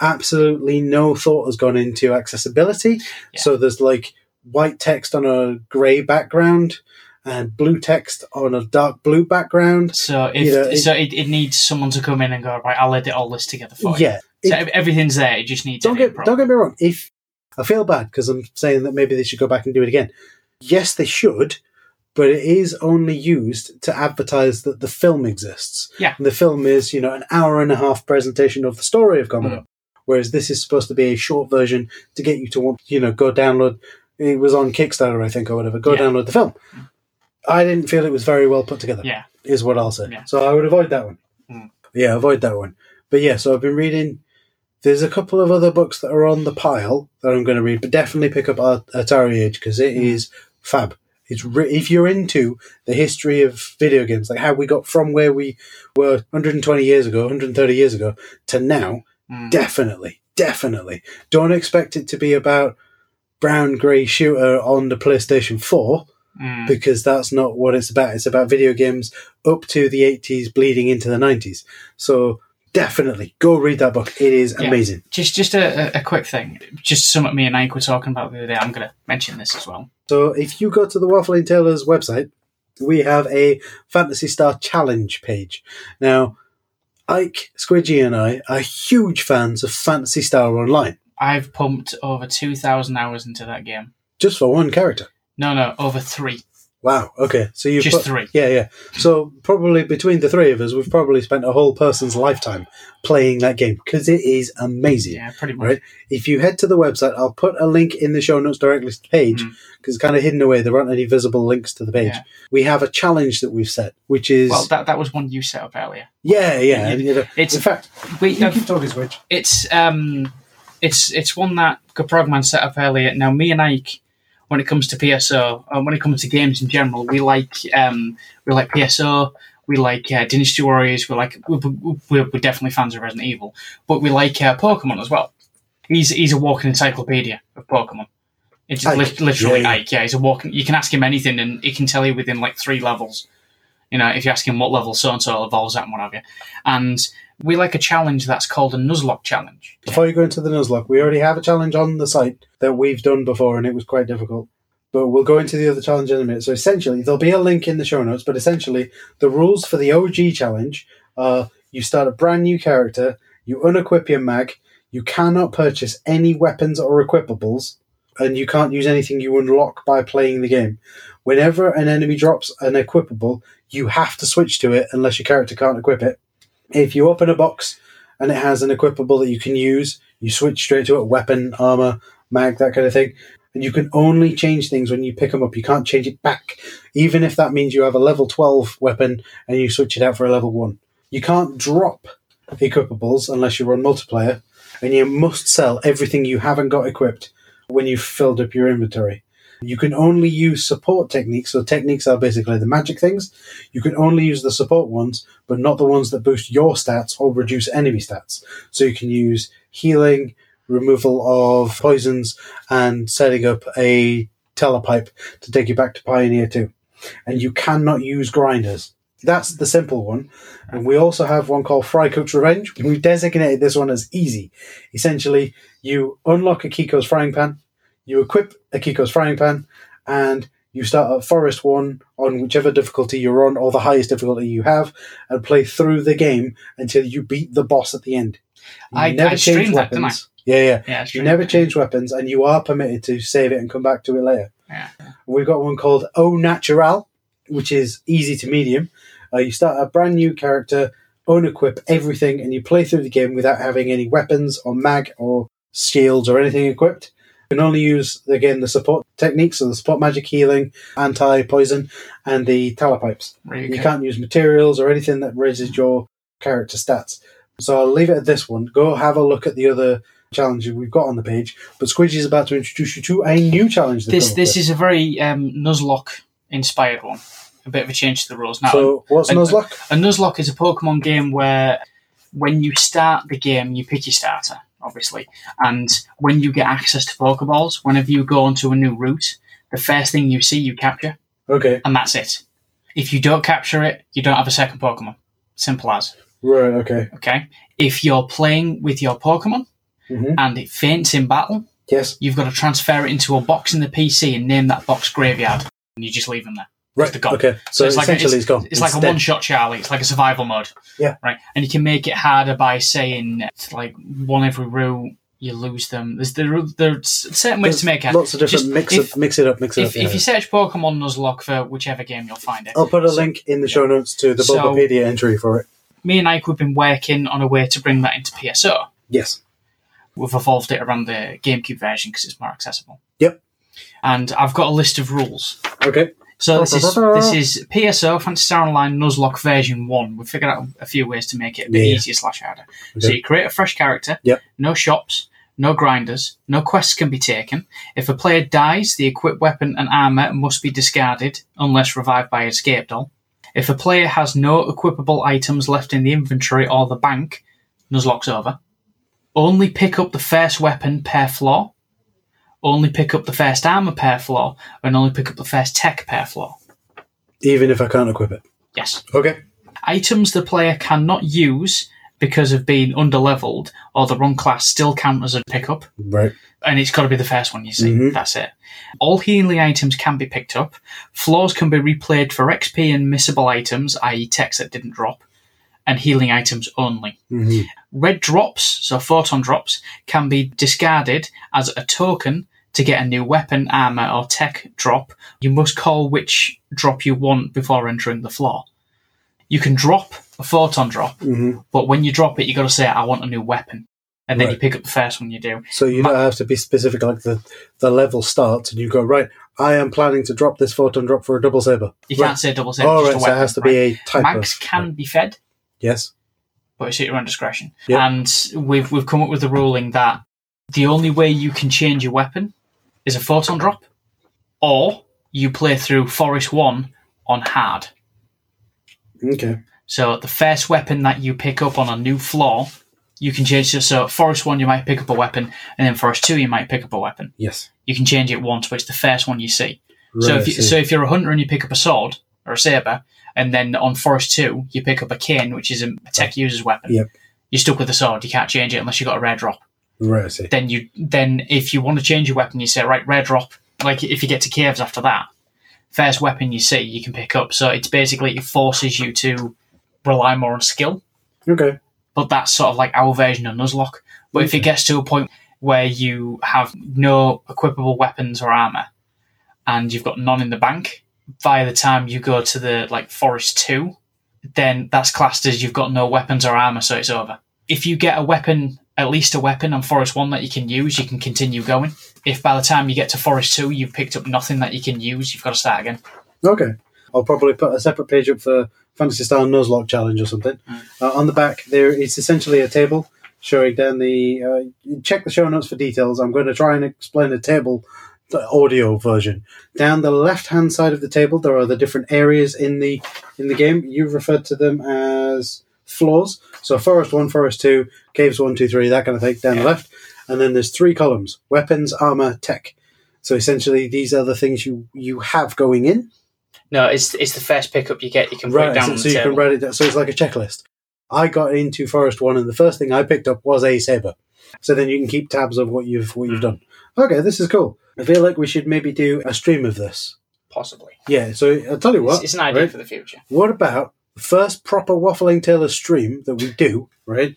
absolutely no thought has gone into accessibility. Yeah. So there's like white text on a grey background. And blue text on a dark blue background. So if You know, it- so, it, it needs someone to come in and go right. I'll edit all this together for you. Yeah. So It- everything's there. It just needs. don't get don't get me wrong. If I feel bad because I'm saying that maybe they should go back and do it again. Yes, they should, but it is only used to advertise that the film exists. Yeah. And the film is you know an hour and a half presentation of the story of Commodore, Mm. whereas this is supposed to be a short version to get you to want you know go download. It was on Kickstarter, I think, or whatever. Go Yeah. download the film. I didn't feel it was very well put together. Yeah. is what I'll say. Yeah. So I would avoid that one. Mm. Yeah, avoid that one. But yeah, so I've been reading. There's a couple of other books that are on the pile that I'm going to read, but definitely pick up Atari Age because it is fab. It's re- if you're into the history of video games, like how we got from where we were 120 years ago, 130 years ago to now, Mm. definitely, definitely. Don't expect it to be about brown grey shooter on the PlayStation 4 Mm. because that's not what it's about. It's about video games up to the 80s, bleeding into the 90s. So definitely go read that book. It is Yeah. amazing. Just just a, a- quick thing. Just something me and Ike were talking about the other day. I'm going to mention this as well. So if you go to the Waffling Taylors website, we have a Phantasy Star Challenge page. Now, Ike, Squidgy, and I are huge fans of Phantasy Star Online, I've pumped over two thousand hours into that game. just for one character. No, no, over three. Wow. Okay. So you Just three. Yeah, yeah. So probably between the three of us, we've probably spent a whole person's lifetime playing that game because it is amazing. Yeah, pretty much. Right. If you head to the website, I'll put a link in the show notes directly to the page Mm. because it's kind of hidden away. There aren't any visible links to the page. Yeah. We have a challenge that we've set, which is Well, that that was one you set up earlier. yeah, yeah. You- you know, it's- in fact, We you keep talking, Switch. it's um it's it's one that Progman set up earlier. Now me and Ike, when it comes to PSO, and when it comes to games in general, we like um we like PSO. We like uh, Dynasty Warriors. We like we- we- we're, we're definitely fans of Resident Evil, but we like uh, Pokemon as well. He's he's a walking encyclopedia of Pokemon. It's Ike. lit- literally Yeah, yeah. Ike. Yeah, he's a walking. You can ask him anything, and he can tell you within like three levels. You know, if you ask him what level so and so evolves at and what have you. And we like a challenge that's called a Nuzlocke challenge. Before you go into the Nuzlocke, we already have a challenge on the site that we've done before, and it was quite difficult. But we'll go into the other challenge in a minute. So essentially, there'll be a link in the show notes. But essentially, the rules for the OG challenge are: you start a brand new character, you unequip your mag, you cannot purchase any weapons or equipables, and you can't use anything you unlock by playing the game. Whenever an enemy drops an equipable, you have to switch to it unless your character can't equip it. If you open a box and it has an equipable that you can use, you switch straight to it weapon, armor, mag, that kind of thing. And you can only change things when you pick them up. You can't change it back, even if that means you have a level 12 weapon and you switch it out for a level 1. You can't drop equipables unless you run multiplayer, and you must sell everything you haven't got equipped when you've filled up your inventory. You can only use support techniques. So techniques are basically the magic things. You can only use the support ones, but not the ones that boost your stats or reduce enemy stats. So you can use healing, removal of poisons, and setting up a telepipe to take you back to Pioneer 2. And you cannot use grinders. That's the simple one. And we also have one called Fry Cook's Revenge. We've designated this one as easy. Essentially, you unlock a Kiko's frying pan, you equip a Kiko's frying pan, and you start at Forest 1 on whichever difficulty you're on, or the highest difficulty you have, and play through the game until you beat the boss at the end. You I- I streamed that, I? Yeah, yeah. Yeah, You never change weapons, and you are permitted to save it and come back to it later. Yeah. We've got one called Au Natural, which is easy to medium. Uh, you start a brand new character, unequip everything, and you play through the game without having any weapons or mag or shields or anything equipped. You can only use, again, the support techniques, so the support magic healing, anti poison, and the telepipes. Really You can't use materials or anything that raises your character stats. So I'll leave it at this one. Go have a look at the other challenges we've got on the page. But Squidgy is about to introduce you to a new challenge. This this is a very um, Nuzlocke inspired one. A bit of a change to the rules. Now, So what's and- Nuzlocke? a Nuzlocke is a Pokemon game where when you start the game, you pick your starter, obviously, and when you get access to Pokeballs, whenever you go onto a new route, the first thing you see, you capture, Okay, and that's it. If you don't capture it, you don't have a second Pokemon. Simple as. right. Okay. Okay. If you're playing with your Pokemon Mhm. and it faints in battle, Yes. you've got to transfer it into a box in the PC and name that box Graveyard, and you just leave them there. Right. gone. Okay. So, it's like a- essentially, it's gone. It's like a one shot Charlie. It's like a survival mode. Yeah. Right. And you can make it harder by saying it's like one every route, you lose them. There's there, there's certain ways There's to make it. Lots of different Just mix, if, it, mix it up, mix it if, up. yeah. if you search Pokemon Nuzlocke for whichever game, you'll find it. I'll put a So- link in the show notes to the So- Bulbapedia entry for it. Me and Ike, we've been working on a way to bring that into PSO. Yes. We've evolved it around the GameCube version because it's more accessible. Yep. And I've got a list of rules. Okay. So this is this is PSO Phantasy Star Online Nuzlocke version one. We've figured out a few ways to make it a bit Yeah. easier slash harder. So Okay. you create a fresh character. Yep. No shops. No grinders. No quests can be taken. If a player dies, the equipped weapon and armor must be discarded unless revived by a scape doll. If a player has no equipable items left in the inventory or the bank, Nuzlocke's over. Only pick up the first weapon per floor. Only pick up the first armor pair floor, and only pick up the first tech pair floor. Even if I can't equip it. Yes. Okay. Items the player cannot use because of being underleveled or the wrong class still count as a pickup, Right. and it's got to be the first one you see. Mhm. That's it. All healing items can be picked up. Floors can be replayed for XP and missable items, i.e., techs that didn't drop, and healing items only. hmm Red drops, so photon drops, can be discarded as a token to get a new weapon, armor, or tech drop. You must call which drop you want before entering the floor. You can drop a photon drop, hmm but when you drop it, you've got to say, "I want a new weapon," and then you pick up the first one you do. So you Ma- don't have to be specific. Like the the level starts, and you go right. I am planning to drop this photon drop for a double saber. You Right. can't say double saber. Oh, just right. a So it has to right? be a type Mags of. can be fed, Yes. but it's at your own discretion. Yeah. And we've we've come up with the ruling that the only way you can change your weapon is a photon drop, or you play through Forest One on hard. Okay. So the first weapon that you pick up on a new floor, you can change it. So Forest One, you might pick up a weapon, and then Forest Two, you might pick up a weapon. Yes. You can change it once, but it's the first one you see. so Right, if you, so, if you're a hunter and you pick up a sword or a saber, and then on Forest Two you pick up a cane, which is a tech user's weapon. Yep. You're stuck with the sword. You can't change it unless you've got a rare drop. Right. Then you then if you want to change your weapon, you say right rare drop. Like if you get to caves after that, first weapon you see you can pick up. So it's basically it forces you to rely more on skill. Okay. But that's sort of like our version of Nuzlocke. But if it gets to a point where you have no equipable weapons or armor, and you've got none in the bank, by the time you go to the like Forest Two, then that's classed as you've got no weapons or armor, so it's over. If you get a weapon, at least a weapon on Forest One that you can use, you can continue going. If by the time you get to Forest Two, you've picked up nothing that you can use, you've got to start again. Okay. I'll probably put a separate page up for Phantasy Star Nuzlocke Challenge or something. Uh, on the back, there it's essentially a table showing down the. Uh, check the show notes for details. I'm going to try and explain the table, the audio version. Down the left hand side of the table, there are the different areas in the in the game. You've referred to them as floors. So forest one, forest two, caves one, two, three, that kind of thing. Down the left, and then there's three columns: weapons, armor, tech. So essentially, these are the things you you have going in. No, it's it's the first pickup you get. You can Right, so, so you can write it down. So it's like a checklist. I got into Forest One, and the first thing I picked up was a saber. So then you can keep tabs of what you've what you've hmm. done. Okay, this is cool. I feel like we should maybe do a stream of this. possibly. Yeah. So I'll tell you what. It's, it's an idea right? for the future. What about the first proper Waffling Taylor stream that we do? Right.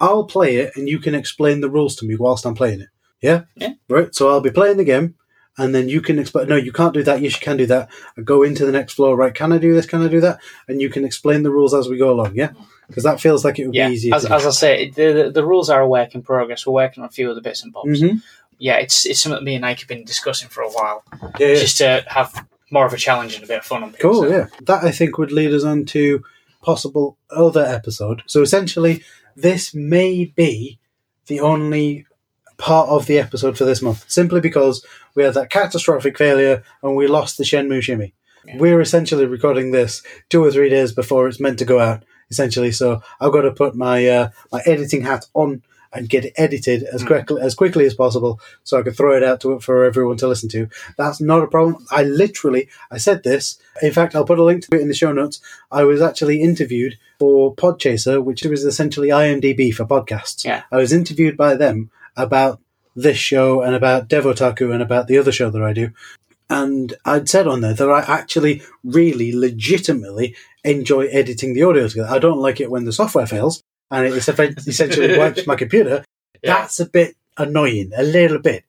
I'll play it, and you can explain the rules to me whilst I'm playing it. Yeah. Yeah. Right. So I'll be playing the game. And then you can explain. No, you can't do that. Yes, you can do that. I go into the next floor. Right? Can I do this? Can I do that? And you can explain the rules as we go along. Yeah, because that feels like it would Yeah, be easier. as, as I say, the, the the rules are a work in progress. We're working on a few of the bits and bobs. Mhm. Yeah, it's it's something me and Ike have been discussing for a while, Yeah, yeah. just to have more of a challenge and a bit of fun on. Cool, So, yeah. That I think would lead us on to possible other episode. So essentially, this may be the only part of the episode for this month, simply because we had that catastrophic failure and we lost the Shenmue Shimmy. Yeah. We're essentially recording this two or three days before it's meant to go out. Essentially, so I've got to put my uh, my editing hat on and get it edited as Mm. quickly as quickly as possible, so I can throw it out to for everyone to listen to. That's not a problem. I literally, I said this. In fact, I'll put a link to it in the show notes. I was actually interviewed for Podchaser, which was essentially IMDb for podcasts. Yeah. I was interviewed by them about this show and about Devotaku and about the other show that I do. And I'd said on there that I actually really legitimately enjoy editing the audio together. I don't like it when the software fails and it essentially wipes my computer. Yeah. That's a bit annoying, a little bit,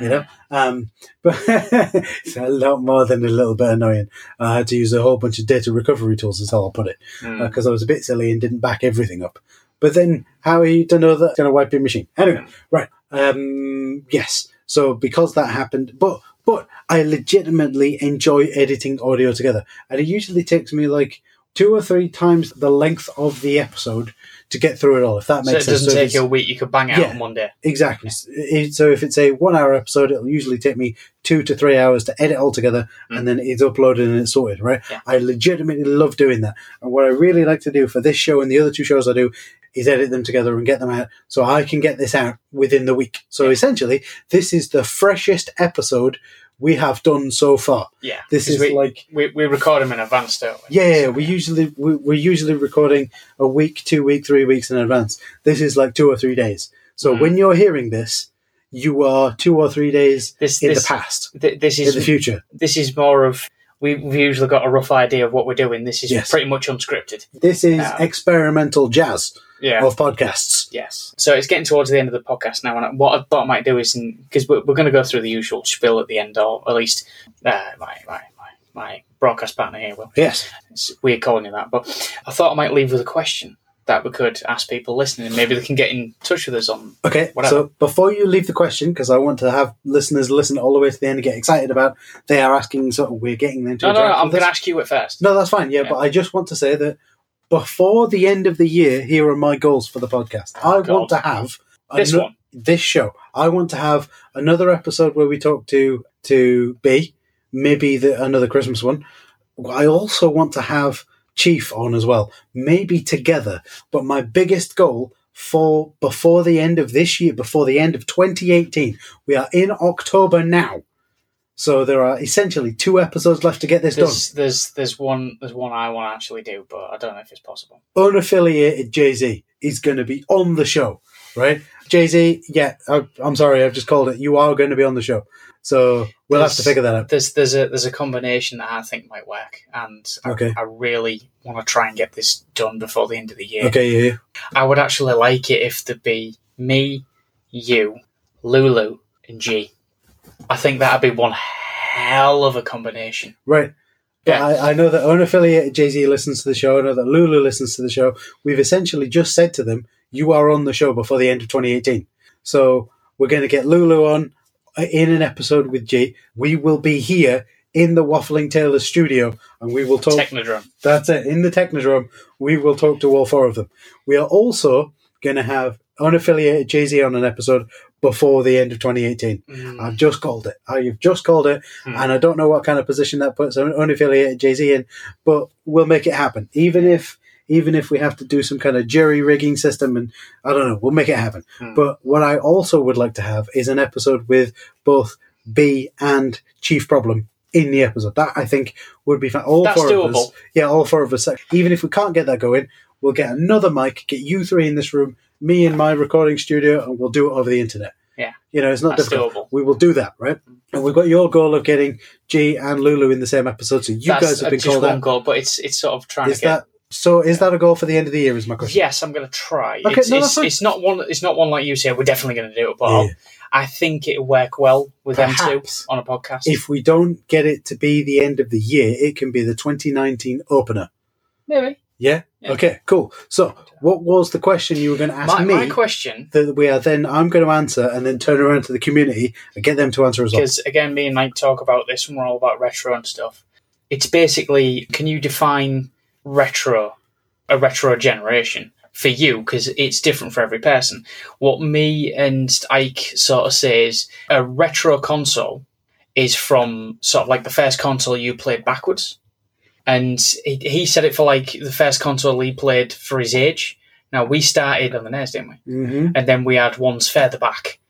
you know. Um, but it's a lot more than a little bit annoying. I had to use a whole bunch of data recovery tools, is how I'll put it, Mm. because I was a bit silly and didn't back everything up. But then, how are you to know that it's going to wipe your machine? Anyway, right. Um, yes. So because that happened, but but I legitimately enjoy editing audio together, and it usually takes me like two or three times the length of the episode to get through it all. If that makes sense, So it doesn't So if take it's- you a week. You could bang it out Yeah. on one day. Exactly. It- So if it's a one hour episode, it'll usually take me two to three hours to edit all together and mm. then it's uploaded and it's sorted, right? Yeah. I legitimately love doing that. And what I really like to do for this show and the other two shows I do is edit them together and get them out so I can get this out within the week. So essentially, this is the freshest episode we have done so far. Yeah. this is we, like we, we record them in advance, don't we? yeah, yeah, we usually we, we're usually recording a week, two week, three weeks in advance. This is like two or three days. So Mm. when you're hearing this, you are two or three days This in this, the past, th- this in the future. this is more of we, we've usually got a rough idea of what we're doing. This is Yes. pretty much unscripted. This is Yeah. experimental jazz Yeah. of podcasts. Yes. So it's getting towards the end of the podcast now, and what I thought I might do is because we're, we're going to go through the usual spiel at the end, or at least uh, my, my my my broadcast partner here will. Yes. It's weird calling you that, but I thought I might leave with a question that we could ask people listening. Maybe they can get in touch with us on. Okay. Whatever. So before you leave the question, because I want to have listeners listen all the way to the end and get excited about, they are asking. So we're getting them to No, no, no. I'm going to ask you it first. No, that's fine. Yeah, Yeah. but I just want to say that before the end of the year, here are my goals for the podcast. I oh, God. want to have This ano- one. this show. I want to have another episode where we talk to to B, maybe the, another Christmas one. I also want to have Chief on as well, maybe together. But my biggest goal for before the end of this year, before the end of 2018, we are in October now. So there are essentially two episodes left to get this done. There's, there's there's one there's one I want to actually do, but I don't know if it's possible. unaffiliated Jay Z is going to be on the show, right? Jay Z, yeah, I, I'm sorry, I've just called it. You are going to be on the show, so we'll have to figure that out. There's there's a there's a combination that I think might work, and I, Okay. I really want to try and get this done before the end of the year. Okay, yeah, yeah. I would actually like it if there'd be me, you, Lulu, and G. I think that'd be one hell of a combination. right. Yeah. I, I know that unaffiliated Jay Z listens to the show. I know that Lulu listens to the show. We've essentially just said to them, "You are on the show before the end of 2018." So we're going to get Lulu on uh, in an episode with G. We will be here in the Waffling Taylor studio, and we will talk. Technodrome. That's it. In the Technodrome, we will talk to all four of them. We are also going to have unaffiliated Jay Z on an episode before the end of 2018. Mm. I've just called it. I've just called it, Hmm. and I don't know what kind of position that puts un- unaffiliated Jay Z in, but we'll make it happen. Even if even if we have to do some kind of jury rigging system, and I don't know, we'll make it happen. Hmm. But what I also would like to have is an episode with both B and Chief Problem in the episode. That I think would be fun. All That's four of us, yeah, all four of us. Even if we can't get that going, we'll get another mic, get you three in this room, me in my recording studio, and we'll do it over the internet. Yeah. You know, it's not That's difficult. doable. We will do that, right? And we've got your goal of getting G and Lulu in the same episode. So you That's guys have uh, been just called one out. goal, but it's it's sort of trying Is to get. that so? Is that a goal for the end of the year? Is my question. Yes, I'm going to try. Okay, it's, no, that's it's, fine. it's not one. It's not one like you say. We're definitely going to do it, but Yeah. I'll- think it'll work well with them Perhaps. two on a podcast. If we don't get it to be the end of the year, it can be the 2019 opener. Maybe. Yeah. Yeah. Okay. Cool. So, what was the question you were going to ask My, me? my question, that we are then I'm going to answer and then turn around to the community and get them to answer as well. because again, me and Mike talk about this when we're all about retro and stuff. It's basically, can you define retro, a retro generation for you? Because it's different for every person. What me and Ike sort of say is a retro console is from sort of like the first console you played backwards. And he, he said it for like the first console he played for his age. Now we started on the NES, didn't we? Mm-hmm. And then we had ones further back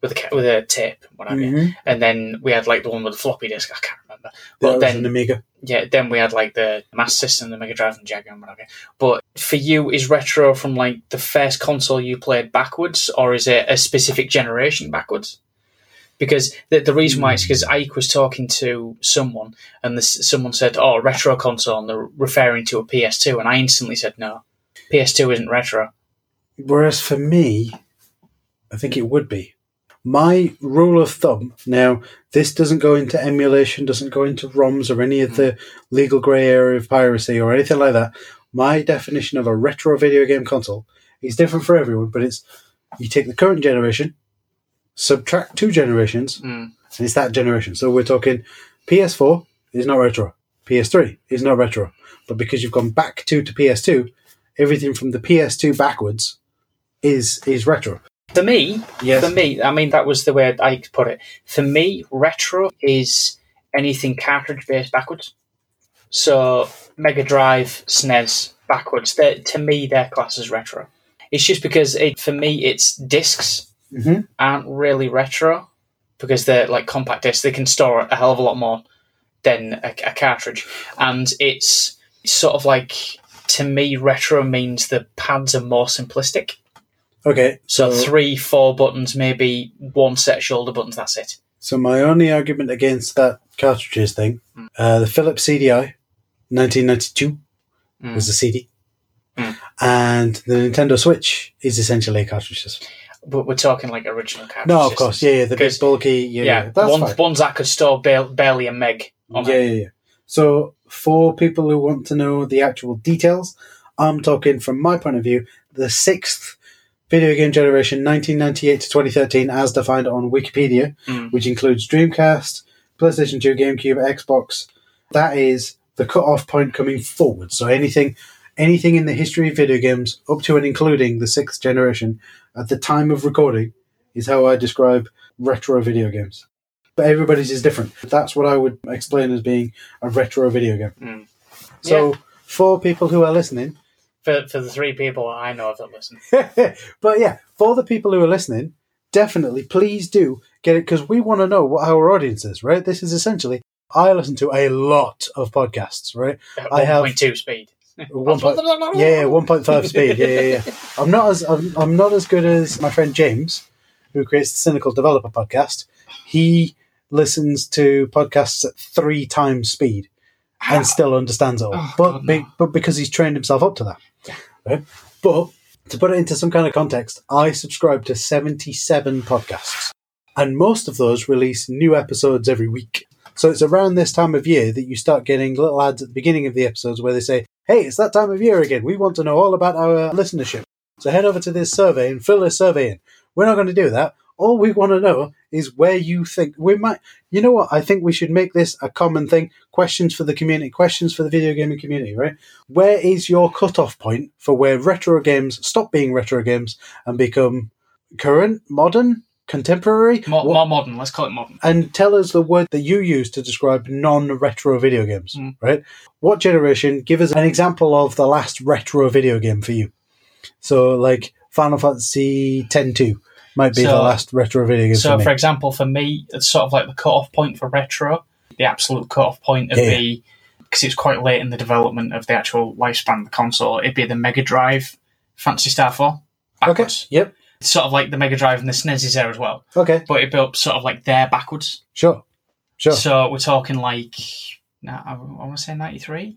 with a with a tape, what have. Mm-hmm. And then we had like the one with the floppy disk. I can't remember. That But was then an Amiga. yeah, then we had like the Master System, the Mega Drive, and Jaguar, and whatever. But for you, is retro from like the first console you played backwards, or is it a specific generation backwards? Because the, the reason why it's because hmm. Ike was talking to someone and this, someone said, "Oh, retro console," and they're referring to a PS2, and I instantly said, "No, PS2 isn't retro." Whereas for me, I think it would be. My rule of thumb, now, this doesn't go into emulation, doesn't go into ROMs or any of hmm. the legal grey area of piracy or anything like that. My definition of a retro video game console is different for everyone, but it's you take the current generation, subtract two generations, Mm. and it's that generation. So we're talking PS4 is not retro, PS3 is not retro. But because you've gone back two to PS2, everything from the PS2 backwards is is retro. For me, Yes. for me, I mean that was the way I put it. For me, retro is anything cartridge based backwards. So Mega Drive, SNES backwards. They're, to me, they're classed as retro. It's just because it for me, it's discs Mhm. aren't really retro because they're like compact discs. They can store a hell of a lot more than a, a cartridge, and it's sort of like to me, retro means the pads are more simplistic. Okay, So so three, four buttons, maybe one set of shoulder buttons. That's it. so my only argument against that cartridges thing, Mm. uh, the Philips CDI, 1992 Mm. was a CD, Mm. and the Nintendo Switch is essentially a cartridges. But we're talking like original cartridges. No, of course, yeah, yeah, the big bulky, yeah, Yeah, ones, fine. ones that could store ba- barely a meg. On Yeah, yeah, yeah. So, for people who want to know the actual details, I'm talking from my point of view, the sixth video game generation, 1998 to 2013, as defined on Wikipedia, Mm. which includes Dreamcast, PlayStation 2, GameCube, Xbox. That is the cut-off point coming forward. So anything, anything in the history of video games up to and including the sixth generation at the time of recording is how I describe retro video games. But everybody's is different. That's what I would explain as being a retro video game. Mm. So for people who are listening, For, for the three people I know of that listen. but yeah, for the people who are listening, definitely please do get it because we want to know what our audience is, right? This is essentially, I listen to a lot of podcasts, right? At I have- 1.2 speed. One point, yeah, one point five speed. Yeah, yeah, yeah. I'm not as I'm, I'm not as good as my friend James, who creates the Cynical Developer podcast. He listens to podcasts at three times speed and ah. still understands it all. Oh, but God, be, but because he's trained himself up to that. Right? But to put it into some kind of context, I subscribe to 77 podcasts, and most of those release new episodes every week. So it's around this time of year that you start getting little ads at the beginning of the episodes where they say, Hey, it's that time of year again. We want to know all about our listenership. So head over to this survey and fill this survey in. We're not going to do that. All we want to know is where you think we might. You know what? I think we should make this a common thing. Questions for the community, questions for the video gaming community, right? Where is your cutoff point for where retro games stop being retro games and become current, modern, contemporary? More, more modern. Let's call it modern. and tell us the word that you use to describe non-retro video games, Mm. right? What generation? Give us an example of the last retro video game for you. So, like Final Fantasy X-2 might be the last retro video game So, for me. for example, for me, it's sort of like the cut-off point for retro. The absolute cut-off point would Yeah. be because it's quite late in the development of the actual lifespan of the console. It'd be the Mega Drive, Phantasy Star Four, okay. Yep. Sort of like the Mega Drive and the SNES is there as well, Okay. but it built sort of like there backwards. Sure. Sure. So we're talking like, nah, I want to say ninety three.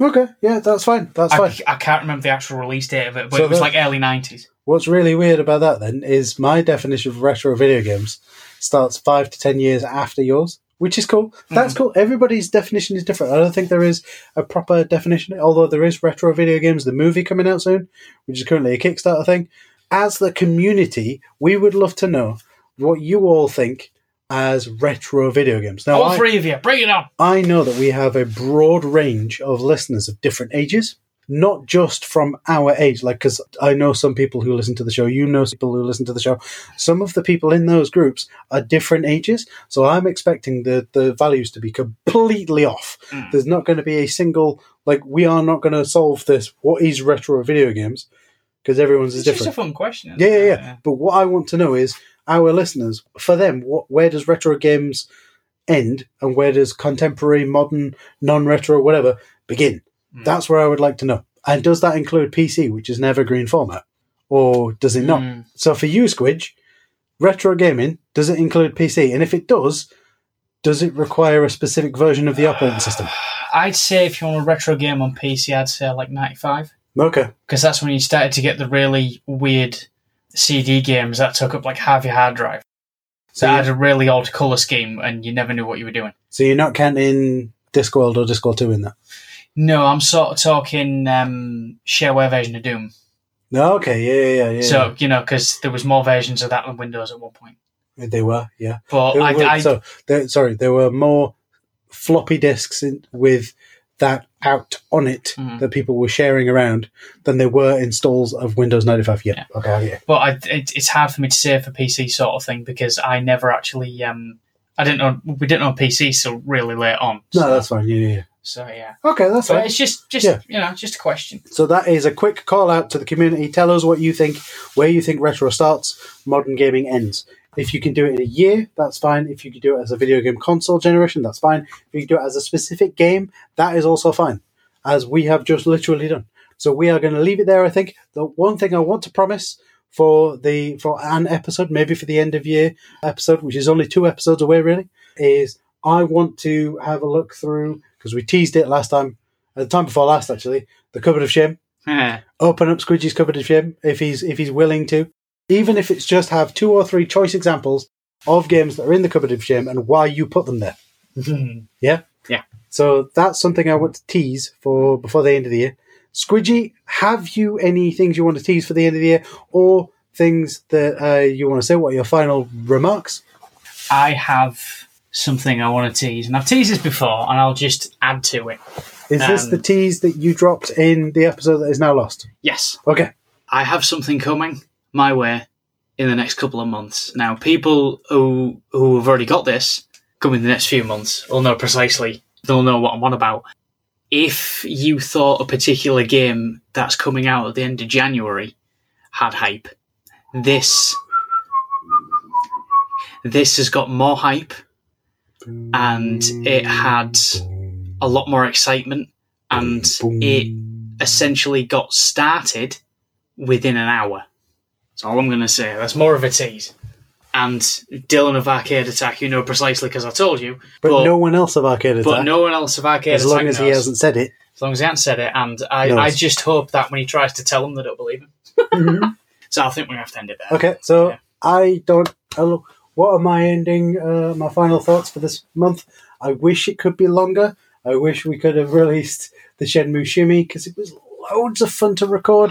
okay. Yeah, that's fine. That's I, fine. I can't remember the actual release date of it, but So it was like early nineties. What's really weird about that then is my definition of retro video games starts five to ten years after yours, which is cool. That's mm. cool. Everybody's definition is different. I don't think there is a proper definition, although there is retro video games, the movie coming out soon, which is currently a Kickstarter thing. As the community, we would love to know what you all think as retro video games. Now, All I- three of you, bring it on. I know that we have a broad range of listeners of different ages, not just from our age. Like, because I know some people who listen to the show, you know people who listen to the show. Some of the people in those groups are different ages, so I'm expecting the the values to be completely off. Mm. There's not going to be a single like we are not going to solve this. What is retro video games? Because everyone's is It's just a fun question. isn't Yeah, yeah, yeah. But what I want to know is our listeners, for them, what, where does retro games end and where does contemporary, modern, non retro, whatever, begin? Mm. That's where I would like to know. And does that include PC, which is an evergreen format? Or does it not? Mm. So for you, Squidge, retro gaming, does it include PC? And if it does, does it require a specific version of the operating system? I'd say if you want a retro game on PC, I'd say like 95. Okay. Because that's when you started to get the really weird CD games that took up like half your hard drive. So, That had a really odd colour scheme and you never knew what you were doing. so you're not counting Discworld or Discworld 2 in that? No, I'm sort of talking um, shareware version of Doom. No, okay, yeah, yeah, yeah. So, you know, because there was more versions of that on Windows at one point. They were, yeah. But There I, were- I, so, there, sorry, there were more floppy disks in, with that out on it Mhm. that people were sharing around than there were installs of Windows 95. Yeah, okay, yeah. but I, it, it's hard for me to say for PC sort of thing because I never actually, um, I didn't know, we didn't know PC so really late on. No, so, that's fine. Yeah, yeah, yeah. so yeah. Okay, that's But fine. it's just, just Yeah. you know, just a question. So that is a quick call out to the community. Tell us what you think, where you think retro starts, modern gaming ends. If you can do it in a year, that's fine. If you can do it as a video game console generation, that's fine. If you can do it as a specific game, that is also fine, as we have just literally done. So we are going to leave it there. I think the one thing I want to promise for the for an episode, maybe for the end of year episode, which is only two episodes away, really, is I want to have a look through because we teased it last time, at the time before last actually, the cupboard of shame Yeah. open up Squidgy's cupboard of shame if he's if he's willing to, even if it's just have two or three choice examples of games that are in the cupboard of shame and why you put them there. Yeah, Yeah. So that's something I want to tease for before the end of the year. Squidgy, have you any things you want to tease for the end of the year, or things that uh, you want to say? What are your final remarks? I have something I want to tease, and I've teased this before, and I'll just add to it. Is this Um, the tease that you dropped in the episode that is now lost? Yes, Okay. I have something coming my way in the next couple of months. Now, people who who have already got this coming the next few months will know precisely. They'll know what I'm on about. If you thought a particular game that's coming out at the end of January had hype, this this has got more hype and it had a lot more excitement and it essentially got started within an hour. That's all I'm going to say. That's more of a tease. And Dylan of Arcade Attack, you know precisely because I told you, but, no one else of Arcade but no one else of Arcade as Attack long as he hasn't said it. As long as he hasn't said it, and I, Knows. I just hope that when he tries to tell them, they don't believe him. so I think we have to end it there. Okay, so Yeah. I don't. oh, What are my ending? Uh, my final thoughts for this month? I wish it could be longer. I wish we could have released the Shenmue Shimmy because it was loads of fun to record.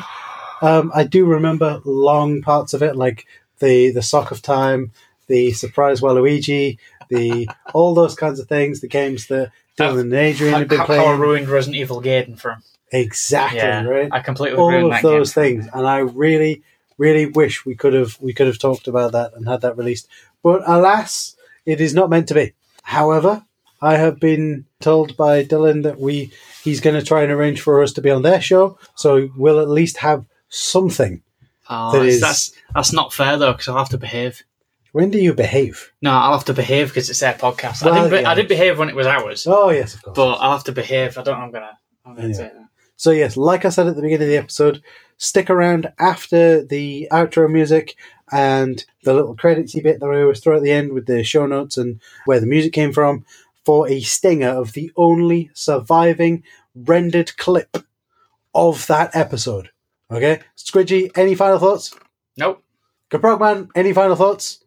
Um, I do remember long parts of it, like the the Sock of Time, the Surprise Waluigi, the all those kinds of things. The games that Dylan and Adrian have been how, playing. how I ruined Resident Evil Gaiden for him. exactly Yeah, right I completely all of that those game. things and i really really wish we could have we could have talked about that and had that released but alas it is not meant to be however i have been told by dylan that we he's going to try and arrange for us to be on their show so we'll at least have something Oh, That that's, is- that's that's not fair though, because I'll have to behave. when do you behave No, I'll have to behave because it's their podcast. Well, I didn't. Be- yeah. I did behave when it was ours, oh yes of course but I'll have to behave. I don't. know I'm gonna. I'm gonna that. So yes, like I said at the beginning of the episode, stick around after the outro music and the little creditsy bit that I always throw at the end with the show notes and where the music came from for a stinger of the only surviving rendered clip of that episode. Okay, Squidgy, any final thoughts? Nope. Gaprogman, any final thoughts?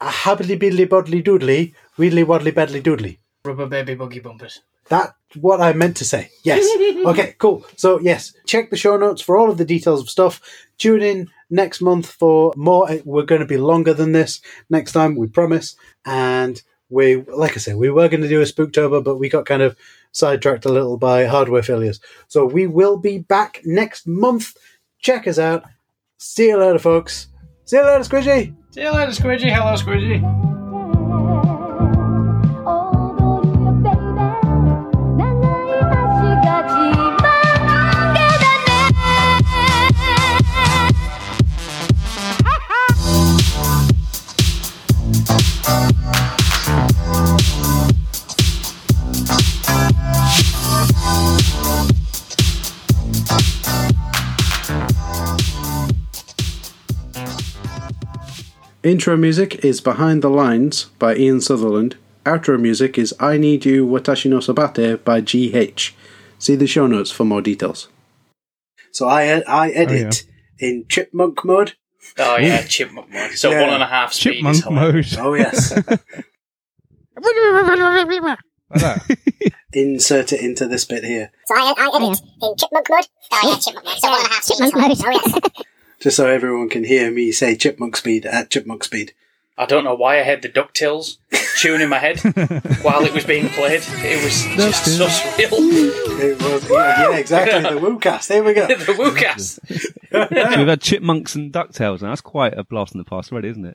A habbly biddly bodly doodly, weedly waddly bedly doodly. Rubber baby buggy bumpers. That's what I meant to say. Yes. okay, cool. So, yes, check the show notes for all of the details of stuff. Tune in next month for more. We're going to be longer than this next time, we promise. And we, like I said, we were going to do a Spooktober, but we got kind of sidetracked a little by hardware failures. So, we will be back next month. Check us out. See you later, folks. See you later, Squishy. See you later, Squidgy. Hello, Squidgy. Intro music is Behind the Lines by Ian Sutherland. Outro music is I Need You Watashi no Sabate by GH. See the show notes for more details. So I I oh, edit in chipmunk mode. Oh yeah, chipmunk mode. So Yeah. one and a half speed Chipmunk mode. Oh yes. Insert it into this bit here. So I, I edit oh, in chipmunk mode. Oh yeah, chipmunk mode. So one and a half chipmunk mode. Oh yes. Just so everyone can hear me say chipmunk speed at chipmunk speed. I don't know why I had the Ducktales tune in my head while it was being played. It was just so surreal. It was, yeah, yeah, exactly. The Woocast. There we go. the Woocast. So we've had chipmunks and ducktales and That's quite a blast in the past already, isn't it?